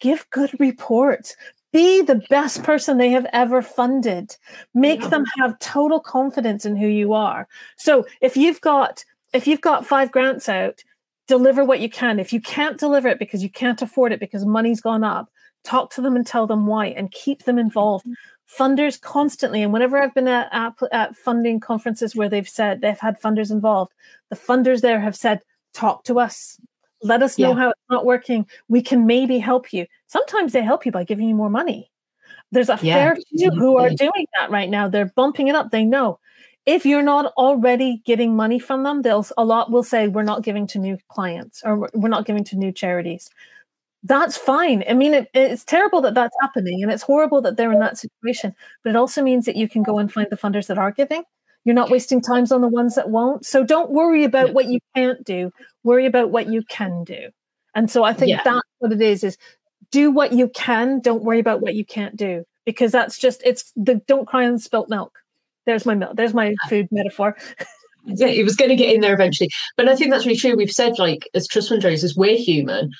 Give good reports. Be the best person they have ever funded. Make
Yeah.
them have total confidence in who you are. So if you've got if you've got five grants out deliver what you can. If you can't deliver it because you can't afford it because money's gone up talk to them and tell them why and keep them involved mm-hmm. Funders constantly. And whenever i've been at, at, at funding conferences where they've said they've had funders involved the funders there have said talk to us. Let us know
Yeah.
how it's not working. We can maybe help you. Sometimes they help you by giving you more money. There's a
Yeah,
fair few who are doing that right now. They're bumping it up. They know. If you're not already getting money from them they'll a lot will say we're not giving to new clients or we're- we're not giving to new charities that's fine i mean it, it's terrible that that's happening and it's horrible that they're in that situation but it also means that you can go and find the funders that are giving you're not wasting times on the ones that won't so don't worry about
Yeah.
what you can't do worry about what you can do and so i think
Yeah.
that's what it is is do what you can don't worry about what you can't do because that's just it's the don't cry on spilt milk there's my milk there's my [LAUGHS] food metaphor
Yeah, it was going to get in there eventually. But I think that's really true. We've said, like, as trust fundraisers, we're human.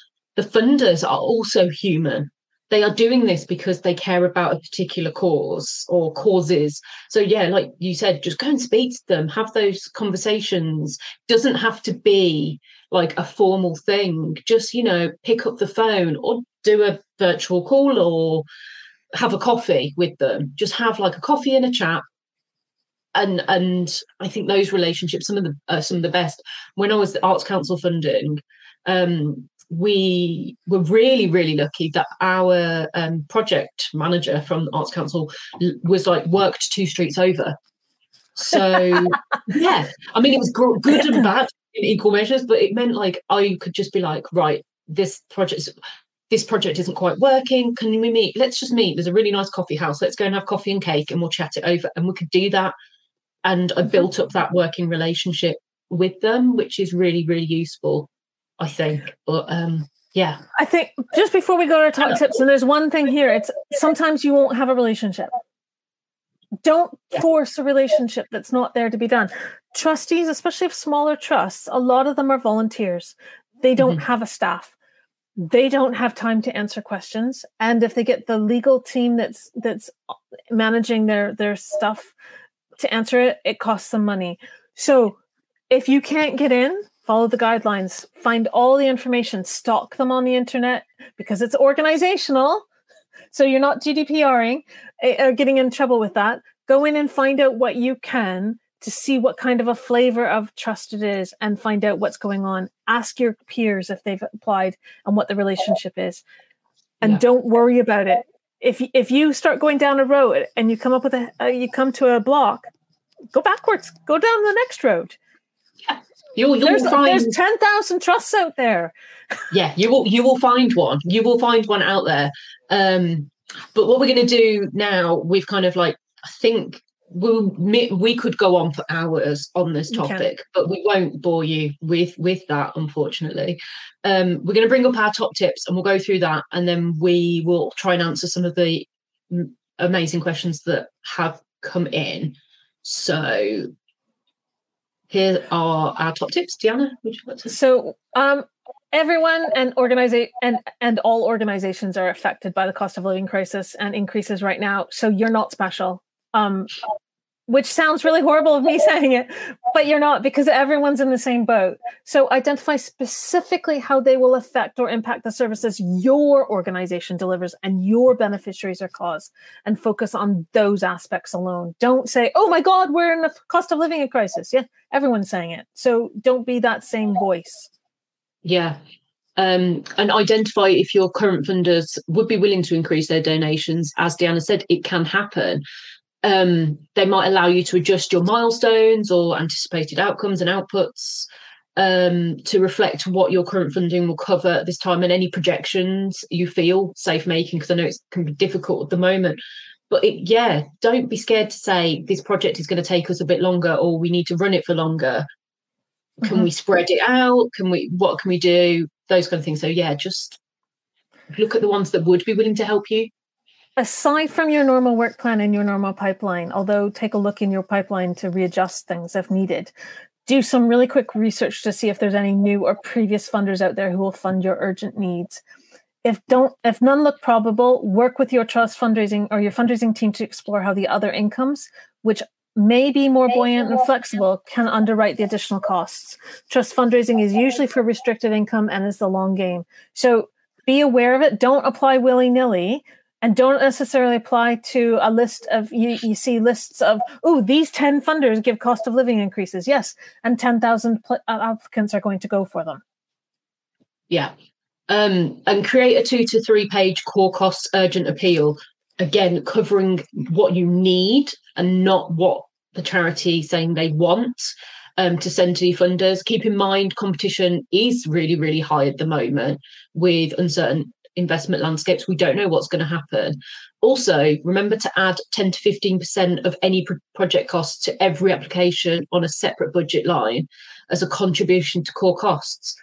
The funders are also human. they are doing this because they care about a particular cause or causes. So yeah, like you said, just go and speak to them, have those conversations. Doesn't have to be like a formal thing. Just, you know, pick up the phone or do a virtual call or have a coffee with them. Just have like a coffee and a chat. And and I think those relationships, some of the uh, some of the best. When I was the Arts Council funding, um, we were really really lucky that our um, project manager from the arts council was like worked two streets over. So [LAUGHS] yeah i mean it was good and bad in equal measures but it meant like i could just be like right this project this project isn't quite working. Can we meet? Let's just meet. There's a really nice coffee house. Let's go and have coffee and cake and we'll chat it over. And we could do that. And i built up that working relationship with them which is really really useful I think. But um, yeah.
I think just before we go to our top tips, and there's one thing here, it's sometimes you won't have a relationship. Don't yeah. force a relationship that's not there to be done. Trustees, especially of smaller trusts, a lot of them are volunteers. They don't mm-hmm. have a staff. They don't have time to answer questions. And if they get the legal team that's that's managing their their stuff to answer it, it costs them money. So if you can't get in, follow the guidelines, find all the information, stock them on the internet because it's organizational. So you're not GDPRing eh, or getting in trouble with that. Go in and find out what you can to see what kind of a flavor of trust it is and find out what's going on. Ask your peers if they've applied and what the relationship is. And yeah. don't worry about it. If if you start going down a road and you come up with a uh, you come to a block, go backwards, go down the next road.
Yeah. You'll, you'll
there's,
find
there's ten thousand trusts out there. [LAUGHS]
yeah, you will you will find one. You will find one out there. Um, but what we're going to do now, we've kind of like I think we we could go on for hours on this topic, but we won't bore you with with that, unfortunately. Um, we're going to bring up our top tips and we'll go through that, and then we will try and answer some of the amazing questions that have come in. So here are our top tips. Deanna, would you like to?
So, um, everyone and organization and and all organizations are affected by the cost of living crisis and increases right now. So you're not special. Um, which sounds really horrible of me [LAUGHS] saying it, but you're not because everyone's in the same boat. So identify specifically how they will affect or impact the services your organization delivers and your beneficiaries are cause and focus on those aspects alone. Don't say, oh my God, we're in a cost of living crisis. Yeah, everyone's saying it. So don't be that same voice.
Yeah. Um, and identify if your current funders would be willing to increase their donations. As Deanna said, it can happen um, they might allow you to adjust your milestones or anticipated outcomes and outputs um, to reflect what your current funding will cover at this time and any projections you feel safe making because i know it can be difficult at the moment. But it, yeah don't be scared to say this project is going to take us a bit longer or we need to run it for longer. Can mm-hmm. we spread it out? Can we what can we do? Those kind of things. So yeah just look at the ones that would be willing to help you
aside from your normal work plan and your normal pipeline, although take a look in your pipeline to readjust things if needed, do some really quick research to see if there's any new or previous funders out there who will fund your urgent needs. If don't if none look probable, work with your trust fundraising or your fundraising team to explore how the other incomes, which may be more buoyant and flexible, can underwrite the additional costs. Trust fundraising is usually for restricted income and is the long game. So be aware of it. Don't apply willy nilly and don't necessarily apply to a list of you, you see lists of oh these 10 funders give cost of living increases. Yes and 10,000 pl- uh, applicants are going to go for them.
Yeah. Um, and create a two to three page core costs urgent appeal. Again covering what you need and not what the charity saying they want um, to send to funders. Keep in mind competition is really really high at the moment with uncertain investment landscapes. We don't know what's going to happen. Also, remember to add 10 to 15% of any pro- project costs to every application on a separate budget line as a contribution to core costs.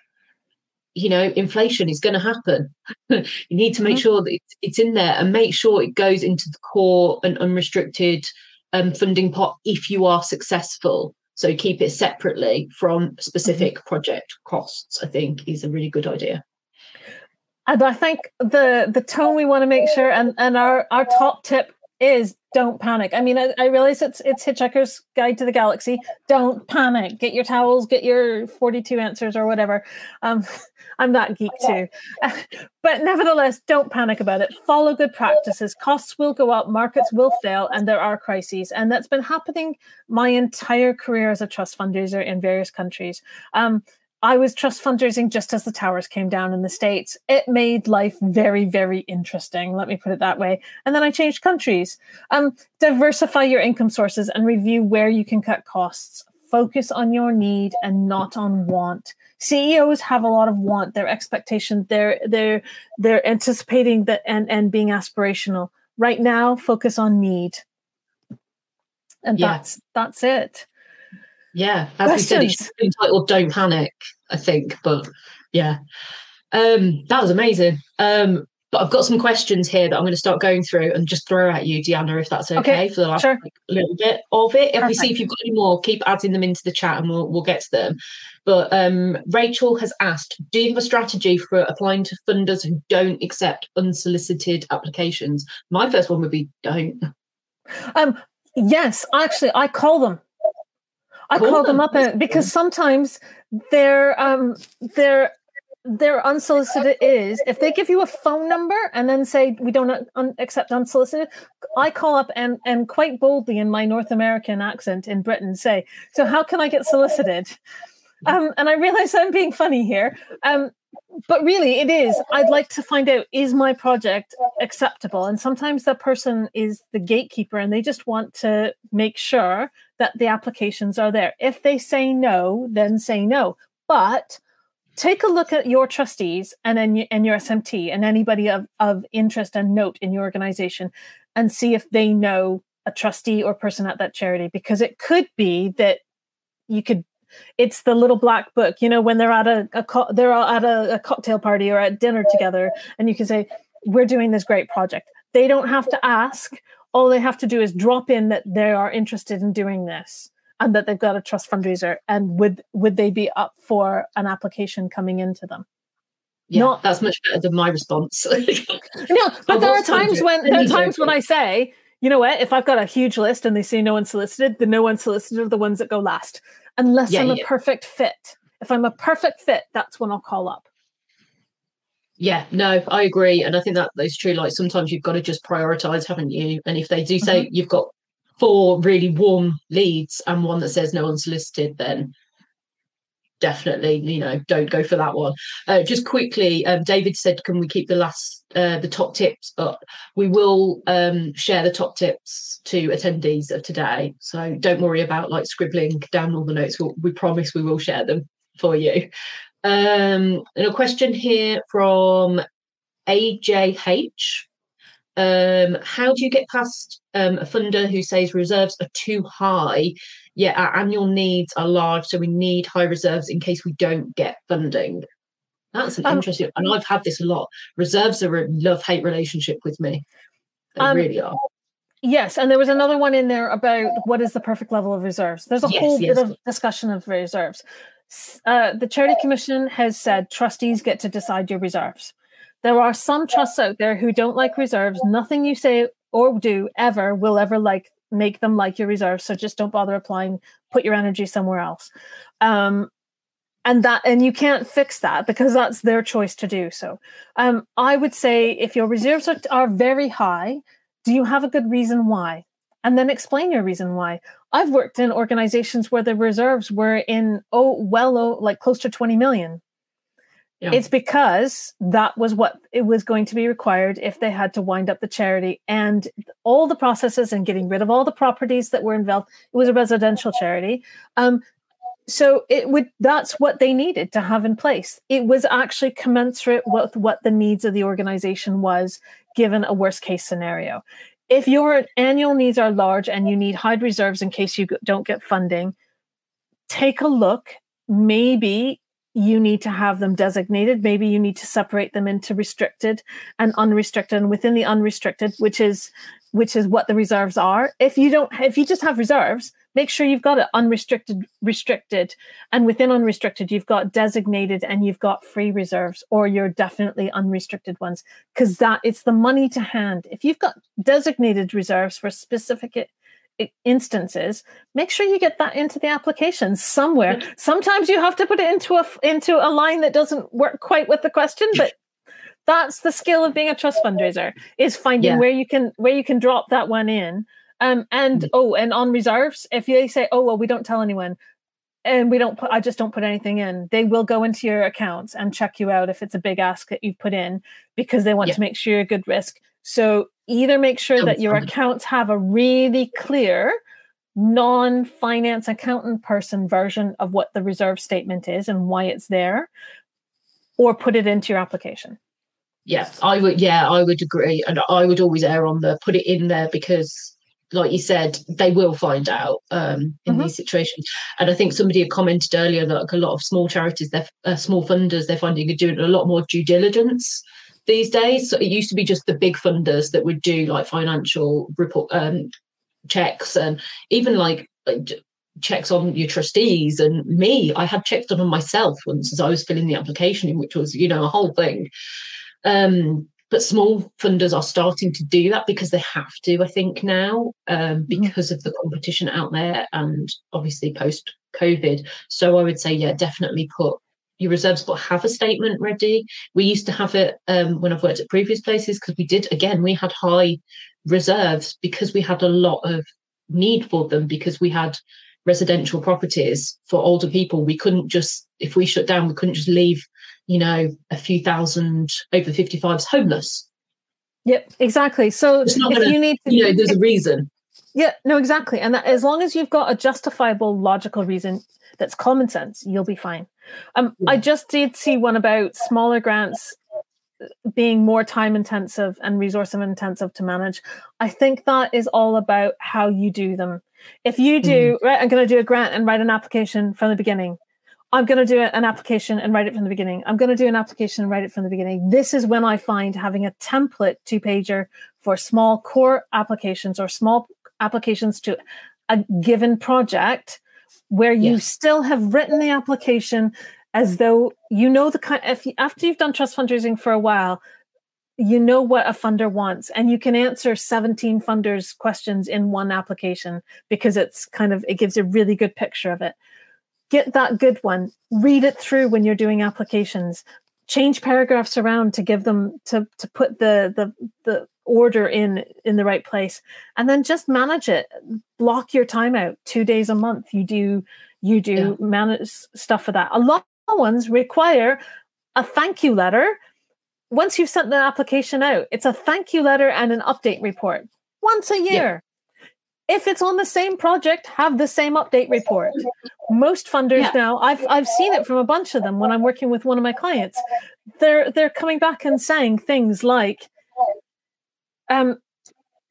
You know, inflation is going to happen. [LAUGHS] you need to make mm-hmm. sure that it's, in there and make sure it goes into the core and unrestricted um, funding pot if you are successful. So keep it separately from specific mm-hmm. project costs, I think is a really good idea.
And I think the the tone we want to make sure, and and our our top tip is don't panic. I mean, I, I, realize it's it's Hitchhiker's Guide to the Galaxy. Don't panic. Get your towels. Get your forty two answers or whatever. Um, [LAUGHS] I'm that geek too. [LAUGHS] but nevertheless, don't panic about it. Follow good practices. Costs will go up, markets will fail, and there are crises. And that's been happening my entire career as a trust fundraiser in various countries. Um, I was trust fundraising just as the towers came down in the States. It made life very, very interesting. Let me put it that way. And then I changed countries. Um, diversify your income sources and review where you can cut costs. Focus on your need and not on want. CEOs have a lot of want, their expectation, they're they're they're anticipating that and, and being aspirational. Right now, focus on need. And yeah. that's that's it.
Yeah, as Questions? we said, it's entitled "Don't Panic," I think. But yeah, um, that was amazing. Um, but I've got some questions here that I'm going to start going through and just throw at you, Deanna, if that's okay, okay for the last sure. like, little bit of it. If Perfect. we see if you've got any more, keep adding them into the chat and we'll we'll get to them. But um, Rachel has asked, do you have a strategy for applying to funders who don't accept unsolicited applications? My first one would be don't.
Um, yes, actually, I call them I call, them, up because sometimes their um their their unsolicited is if they give you a phone number and then say we don't un- accept unsolicited i call up and and quite boldly in my north american accent in britain say so how can i get solicited? Um and i realize i'm being funny here um but really it is. I'd like to find out is my project acceptable? And sometimes that person is the gatekeeper and they just want to make sure that the applications are there. If they say no then say no. But take a look at your trustees and then and your smt and anybody of, of interest and note in your organization and see if they know a trustee or person at that charity because it could be that you could it's the little black book you know when they're at a, a co- they're at a, a cocktail party or at dinner together and you can say we're doing this great project. They don't have to ask all they have to do is drop in that they are interested in doing this and that they've got a trust fundraiser and would would they be up for an application coming into them
yeah Not, that's much better than my response [LAUGHS]
no [LAUGHS] but there are times when there are times when i say you know what if i've got a huge list and they say no unsolicited the no unsolicited are the ones that go last unless yeah, I'm yeah. a perfect fit. If I'm a perfect fit, that's when I'll call up.
Yeah, no, I agree. And I think that is true. Like sometimes you've got to just prioritize, haven't you? And if they do say mm-hmm. you've got four really warm leads and one that says no unsolicited, then definitely you know don't go for that one uh, just quickly um, david said can we keep the last uh, the top tips but we will um, share the top tips to attendees of today so don't worry about like scribbling down all the notes we'll, we promise we will share them for you um, and a question here from ajh um, how do you get past um, a funder who says reserves are too high yeah, our annual needs are large, so we need high reserves in case we don't get funding. That's an um, interesting, and I've had this a lot. Reserves are a love hate relationship with me. They um, really are.
Yes, and there was another one in there about what is the perfect level of reserves. There's a yes, whole yes. bit of discussion of reserves. Uh, the Charity Commission has said trustees get to decide your reserves. There are some trusts out there who don't like reserves. Nothing you say or do ever will ever like make them like your reserves. So just don't bother applying. Put your energy somewhere else. Um, and that and you can't fix that because that's their choice to do so. Um, I would say if your reserves are, are very high, do you have a good reason why? And then explain your reason why. I've worked in organizations where the reserves were in oh well oh, like close to 20 million yeah. It's because that was what it was going to be required if they had to wind up the charity and all the processes and getting rid of all the properties that were involved. It was a residential charity. Um, so it would that's what they needed to have in place. It was actually commensurate with what the needs of the organization was given a worst case scenario. If your annual needs are large and you need high reserves in case you don't get funding, take a look. Maybe you need to have them designated. Maybe you need to separate them into restricted and unrestricted. And within the unrestricted, which is which is what the reserves are. If you don't, if you just have reserves, make sure you've got it unrestricted, restricted, and within unrestricted, you've got designated and you've got free reserves, or you're definitely unrestricted ones, because that it's the money to hand. If you've got designated reserves for specific instances make sure you get that into the application somewhere sometimes you have to put it into a into a line that doesn't work quite with the question but that's the skill of being a trust fundraiser is finding yeah. where you can where you can drop that one in um and mm-hmm. oh and on reserves if they say oh well we don't tell anyone and we don't put i just don't put anything in they will go into your accounts and check you out if it's a big ask that you've put in because they want yeah. to make sure you're a good risk so either make sure that your accounts have a really clear non-finance accountant person version of what the reserve statement is and why it's there or put it into your application
yeah i would yeah i would agree and i would always err on the put it in there because like you said they will find out um, in mm-hmm. these situations. And i think somebody had commented earlier that like a lot of small charities they're uh, small funders they're finding are doing a lot more due diligence these days. So it used to be just the big funders that would do like financial report um, checks and even like checks on your trustees and me. I had checks done on myself once as i was filling the application in which was you know a whole thing. Um, but small funders are starting to do that because they have to, I think, now, um, mm-hmm. because of the competition out there and obviously post COVID. So I would say, yeah, definitely put your reserves, but have a statement ready. We used to have it um, when I've worked at previous places because we did, again, we had high reserves because we had a lot of need for them because we had residential properties for older people. We couldn't just, if we shut down, we couldn't just leave you know, a few thousand over 55s homeless.
Yep, exactly. So if
gonna, you need to, you know, there's a reason.
Yeah, no, exactly. And that, as long as you've got a justifiable, logical reason that's common sense, you'll be fine. Um, yeah. I just did see one about smaller grants being more time intensive and resource intensive to manage. I think that is all about how you do them. If you do, mm. right, I'm going to do a grant and write an application from the beginning. I'm going to do an application and write it from the beginning. I'm going to do an application and write it from the beginning. This is when I find having a template two pager for small core applications or small applications to a given project where you yes. still have written the application as though you know the kind if you, after you've done trust fundraising for a while you know what a funder wants and you can answer 17 funders questions in one application because it's kind of it gives a really good picture of it get that good one read it through when you're doing applications. Change paragraphs around to give them to to put the the the order in in the right place. And then just manage it. Block your time out. Two days a month you do you do yeah. manage stuff for that. A lot of ones require a thank you letter. Once you've sent the application out it's a thank you letter and an update report. Once a year if it's on the same project, have the same update report. Most funders yeah. now, I've I've seen it from a bunch of them when I'm working with one of my clients. They're they're coming back and saying things like, um,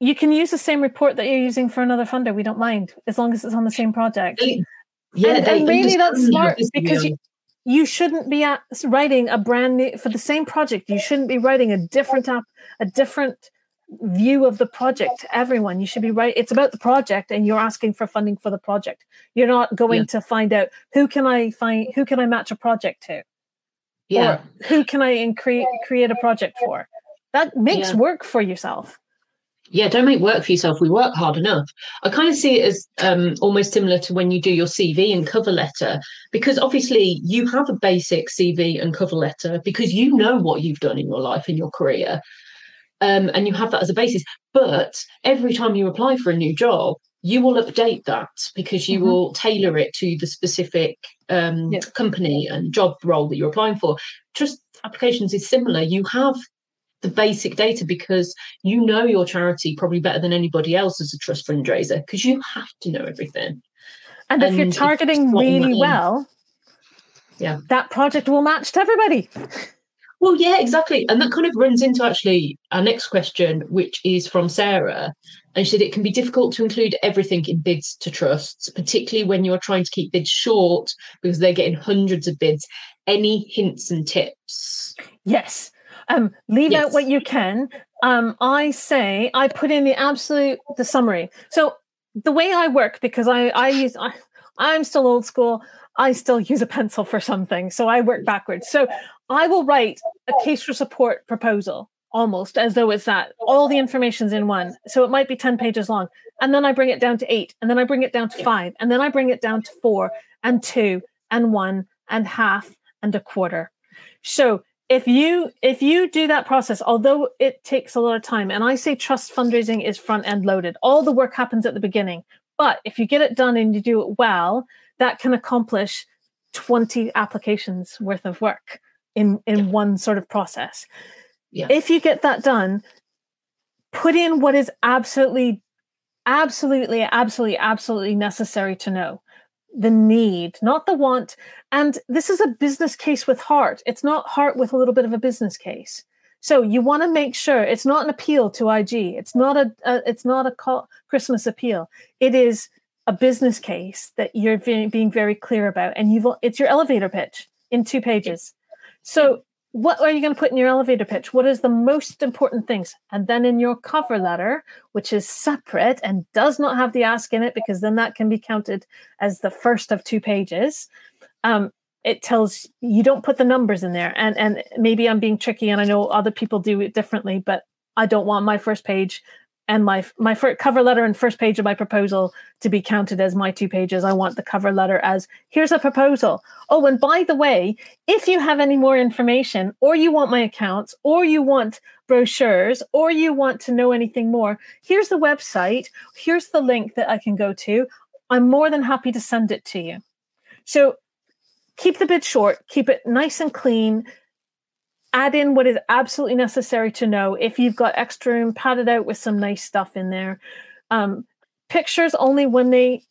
you can use the same report that you're using for another funder. We don't mind as long as it's on the same project. Yeah, and, and really that's smart because you, you shouldn't be at, writing a brand new for the same project. You shouldn't be writing a different app, a different view of the project everyone. You should be right it's about the project and you're asking for funding for the project. You're not going yeah. to find out who can i find who can i match a project to? Yeah. or who can i create create a project for? That makes yeah. work for yourself.
Yeah don't make work for yourself. We work hard enough. I kind of see it as um, almost similar to when you do your cv and cover letter because obviously you have a basic cv and cover letter because you know what you've done in your life in your career um, and you have that as a basis. But every time you apply for a new job, you will update that because you mm-hmm. will tailor it to the specific um, yeah. company and job role that you're applying for. Trust applications is similar. You have the basic data because you know your charity probably better than anybody else as a trust fundraiser because you have to know everything.
And, and if you're targeting really well, yeah, that project will match to everybody. [LAUGHS]
Well, yeah, exactly. And that kind of runs into actually our next question, which is from Sarah. And she said it can be difficult to include everything in bids to trusts, particularly when you're trying to keep bids short because they're getting hundreds of bids. Any hints and tips?
Yes. Um, leave yes. out what you can. Um, I say I put in the absolute the summary. So the way I work because I I use I, I'm still old school. I still use a pencil for something, so I work backwards. So I will write a case for support proposal almost as though it's that all the information's in one. So it might be 10 pages long. And then I bring it down to eight, and then I bring it down to five, and then I bring it down to four and two and one and half and a quarter. So if you if you do that process although it takes a lot of time and i say trust fundraising is front end loaded all the work happens at the beginning but if you get it done and you do it well that can accomplish 20 applications worth of work in in yeah. one sort of process yeah. if you get that done put in what is absolutely absolutely absolutely absolutely necessary to know the need, not the want. And this is a business case with heart. It's not heart with a little bit of a business case. So you want to make sure it's not an appeal to IG. It's not a, a it's not a call, Christmas appeal. It is a business case that you're being very clear about, and you've it's your elevator pitch in two pages. So what are you going to put in your elevator pitch? What is the most important things? And then in your cover letter, which is separate and does not have the ask in it, because then that can be counted as the first of two pages. Um, it tells you don't put the numbers in there. And and maybe I'm being tricky, and I know other people do it differently, but I don't want my first page and my my first cover letter and first page of my proposal to be counted as my two pages. I want the cover letter as here's a proposal. Oh, and by the way, if you have any more information, or you want my accounts, or you want brochures, or you want to know anything more, here's the website. Here's the link that I can go to. I'm more than happy to send it to you. So keep the bid short, keep it nice and clean add in what is absolutely necessary to know. If you've got extra room, pad it out with some nice stuff in there. Um, pictures only when they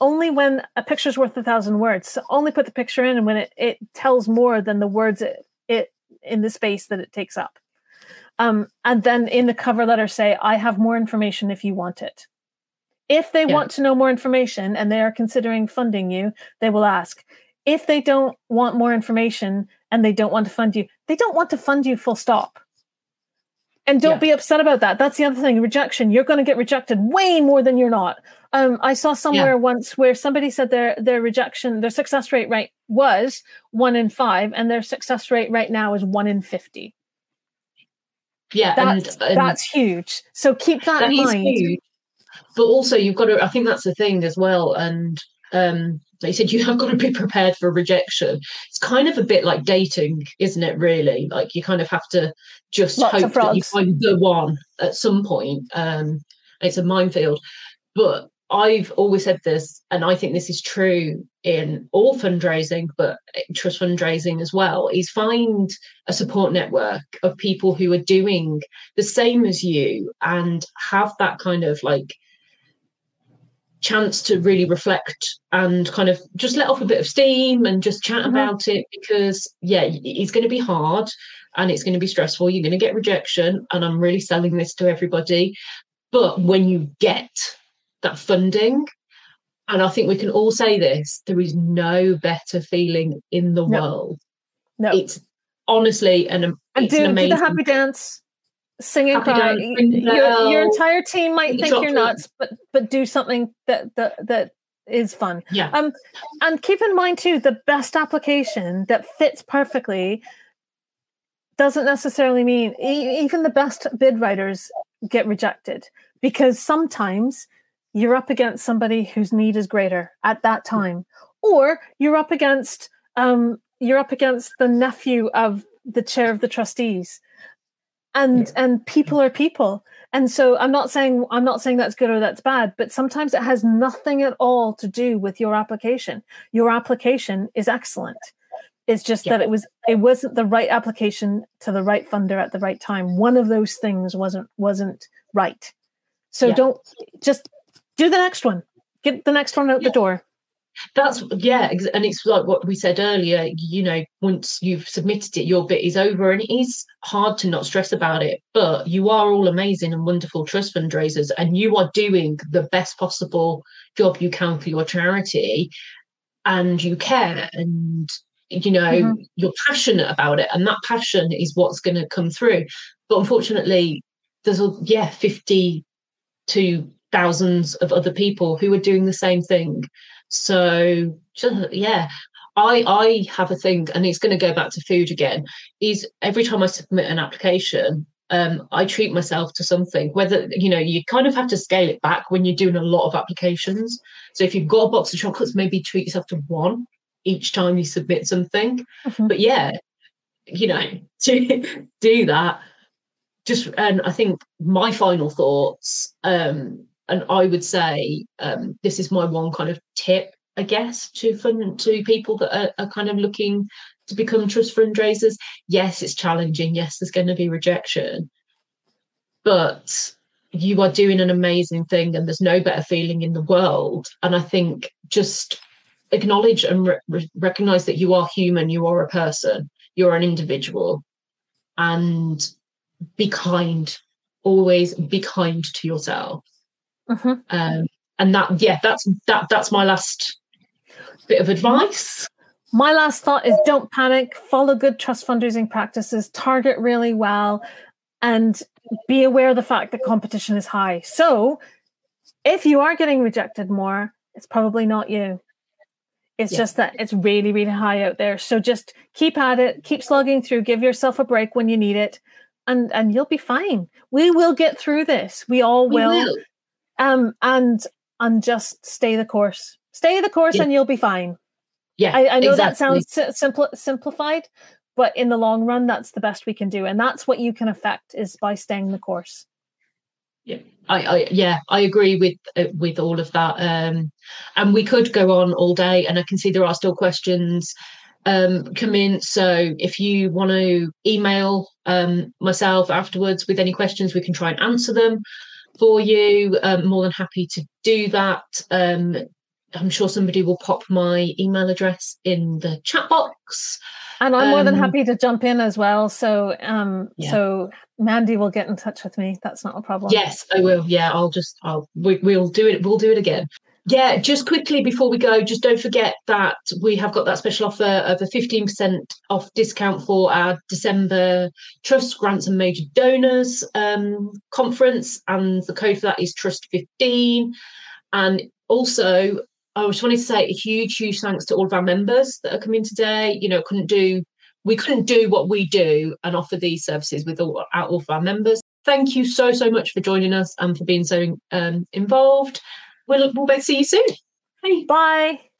only when a picture's worth a thousand words. So only put the picture in and when it, it tells more than the words it, it in the space that it takes up. Um, and then in the cover letter say, I have more information if you want it. If they yeah. want to know more information and they are considering funding you, they will ask. If they don't want more information and they don't want to fund you, they don't want to fund you full stop. And don't yeah. be upset about that. That's the other thing. Rejection. You're going to get rejected way more than you're not. Um, I saw somewhere yeah. once where somebody said their their rejection, their success rate right was one in five, and their success rate right now is one in fifty.
Yeah,
that's, and, and that's huge. So keep that, that in mind. Huge.
But also, you've got to. I think that's the thing as well. And um, they said you have got to be prepared for rejection. It's kind of a bit like dating, isn't it? Really, like you kind of have to just Lots hope that you find the one at some point. Um, it's a minefield, but I've always said this, and I think this is true in all fundraising, but trust fundraising as well, is find a support network of people who are doing the same as you and have that kind of like chance to really reflect and kind of just let off a bit of steam and just chat mm-hmm. about it because yeah it's going to be hard and it's going to be stressful you're going to get rejection and i'm really selling this to everybody but when you get that funding and i think we can all say this there is no better feeling in the no. world no it's honestly an,
and do, an amazing... do the happy dance sing and cry. Your, your, entire team might think you're nuts, but but do something that that that is fun.
Yeah.
Um, and keep in mind too, the best application that fits perfectly doesn't necessarily mean even the best bid writers get rejected because sometimes you're up against somebody whose need is greater at that time, or you're up against um, you're up against the nephew of the chair of the trustees and yeah. and people are people. And so i'm not saying i'm not saying that's good or that's bad but sometimes it has nothing at all to do with your application. Your application is excellent. It's just yeah. that it was it wasn't the right application to the right funder at the right time. One of those things wasn't wasn't right. So yeah. don't just do the next one. Get the next one out the door
that's yeah, and it's like what we said earlier. You know, once you've submitted it, your bit is over, and it is hard to not stress about it. But you are all amazing and wonderful trust fundraisers, and you are doing the best possible job you can for your charity, and you care, and you know mm-hmm. you're passionate about it, and that passion is what's going to come through. But unfortunately, there's a yeah, fifty to thousands of other people who are doing the same thing. So just, yeah, I I have a thing, and it's going to go back to food again. Is every time I submit an application, um, I treat myself to something. Whether you know, you kind of have to scale it back when you're doing a lot of applications. So if you've got a box of chocolates, maybe treat yourself to one each time you submit something. Mm-hmm. But yeah, you know, [LAUGHS] to do that. Just and I think my final thoughts, um, and I would say um, this is my one kind of tip I guess, to fund to people that are, are kind of looking to become trust fundraisers. Yes, it's challenging. Yes, there's going to be rejection, but you are doing an amazing thing, and there's no better feeling in the world. And I think just acknowledge and re- recognize that you are human, you are a person, you're an individual, and be kind. Always be kind to yourself. Mm-hmm. Um, and that, yeah, that's that. That's my last bit of advice?
My last thought is don't panic, follow good trust fundraising practices, target really well, and be aware of the fact that competition is high. So if you are getting rejected more, it's probably not you. It's yeah. just that it's really, really high out there. So just keep at it, keep slugging through, give yourself a break when you need it, and and you'll be fine. We will get through this. We all will. Will. Um, and and just stay the course. Stay the course yeah. and you'll be fine.
Yeah.
I, I know exactly. that sounds simple simplified, but in the long run, that's the best we can do. And that's what you can affect is by staying the course.
Yeah, I, I yeah, I agree with uh, with all of that. Um, and we could go on all day, and I can see there are still questions um, come in. So if you want to email um, myself afterwards with any questions, we can try and answer them for you. Um, more than happy to do that. Um, I'm sure somebody will pop my email address in the chat box.
And I'm um, more than um, happy to jump in as well. So um yeah. so Mandi will get in touch with me. That's not a problem.
Yes, I will. Yeah, I'll just I'll we, we'll do it. We'll do it again. Yeah, just quickly before we go, just don't forget that we have got that special offer of a 15% off discount for our December Trust Grants and Major Donors um, conference. And the code for that is Trust15. And also, I just wanted to say a huge, huge thanks to all of our members that are coming today. You know, couldn't do we couldn't do what we do and offer these services without all of our members. Thank you so so much for joining us and for being so um, involved. We'll we'll see you soon.
Bye.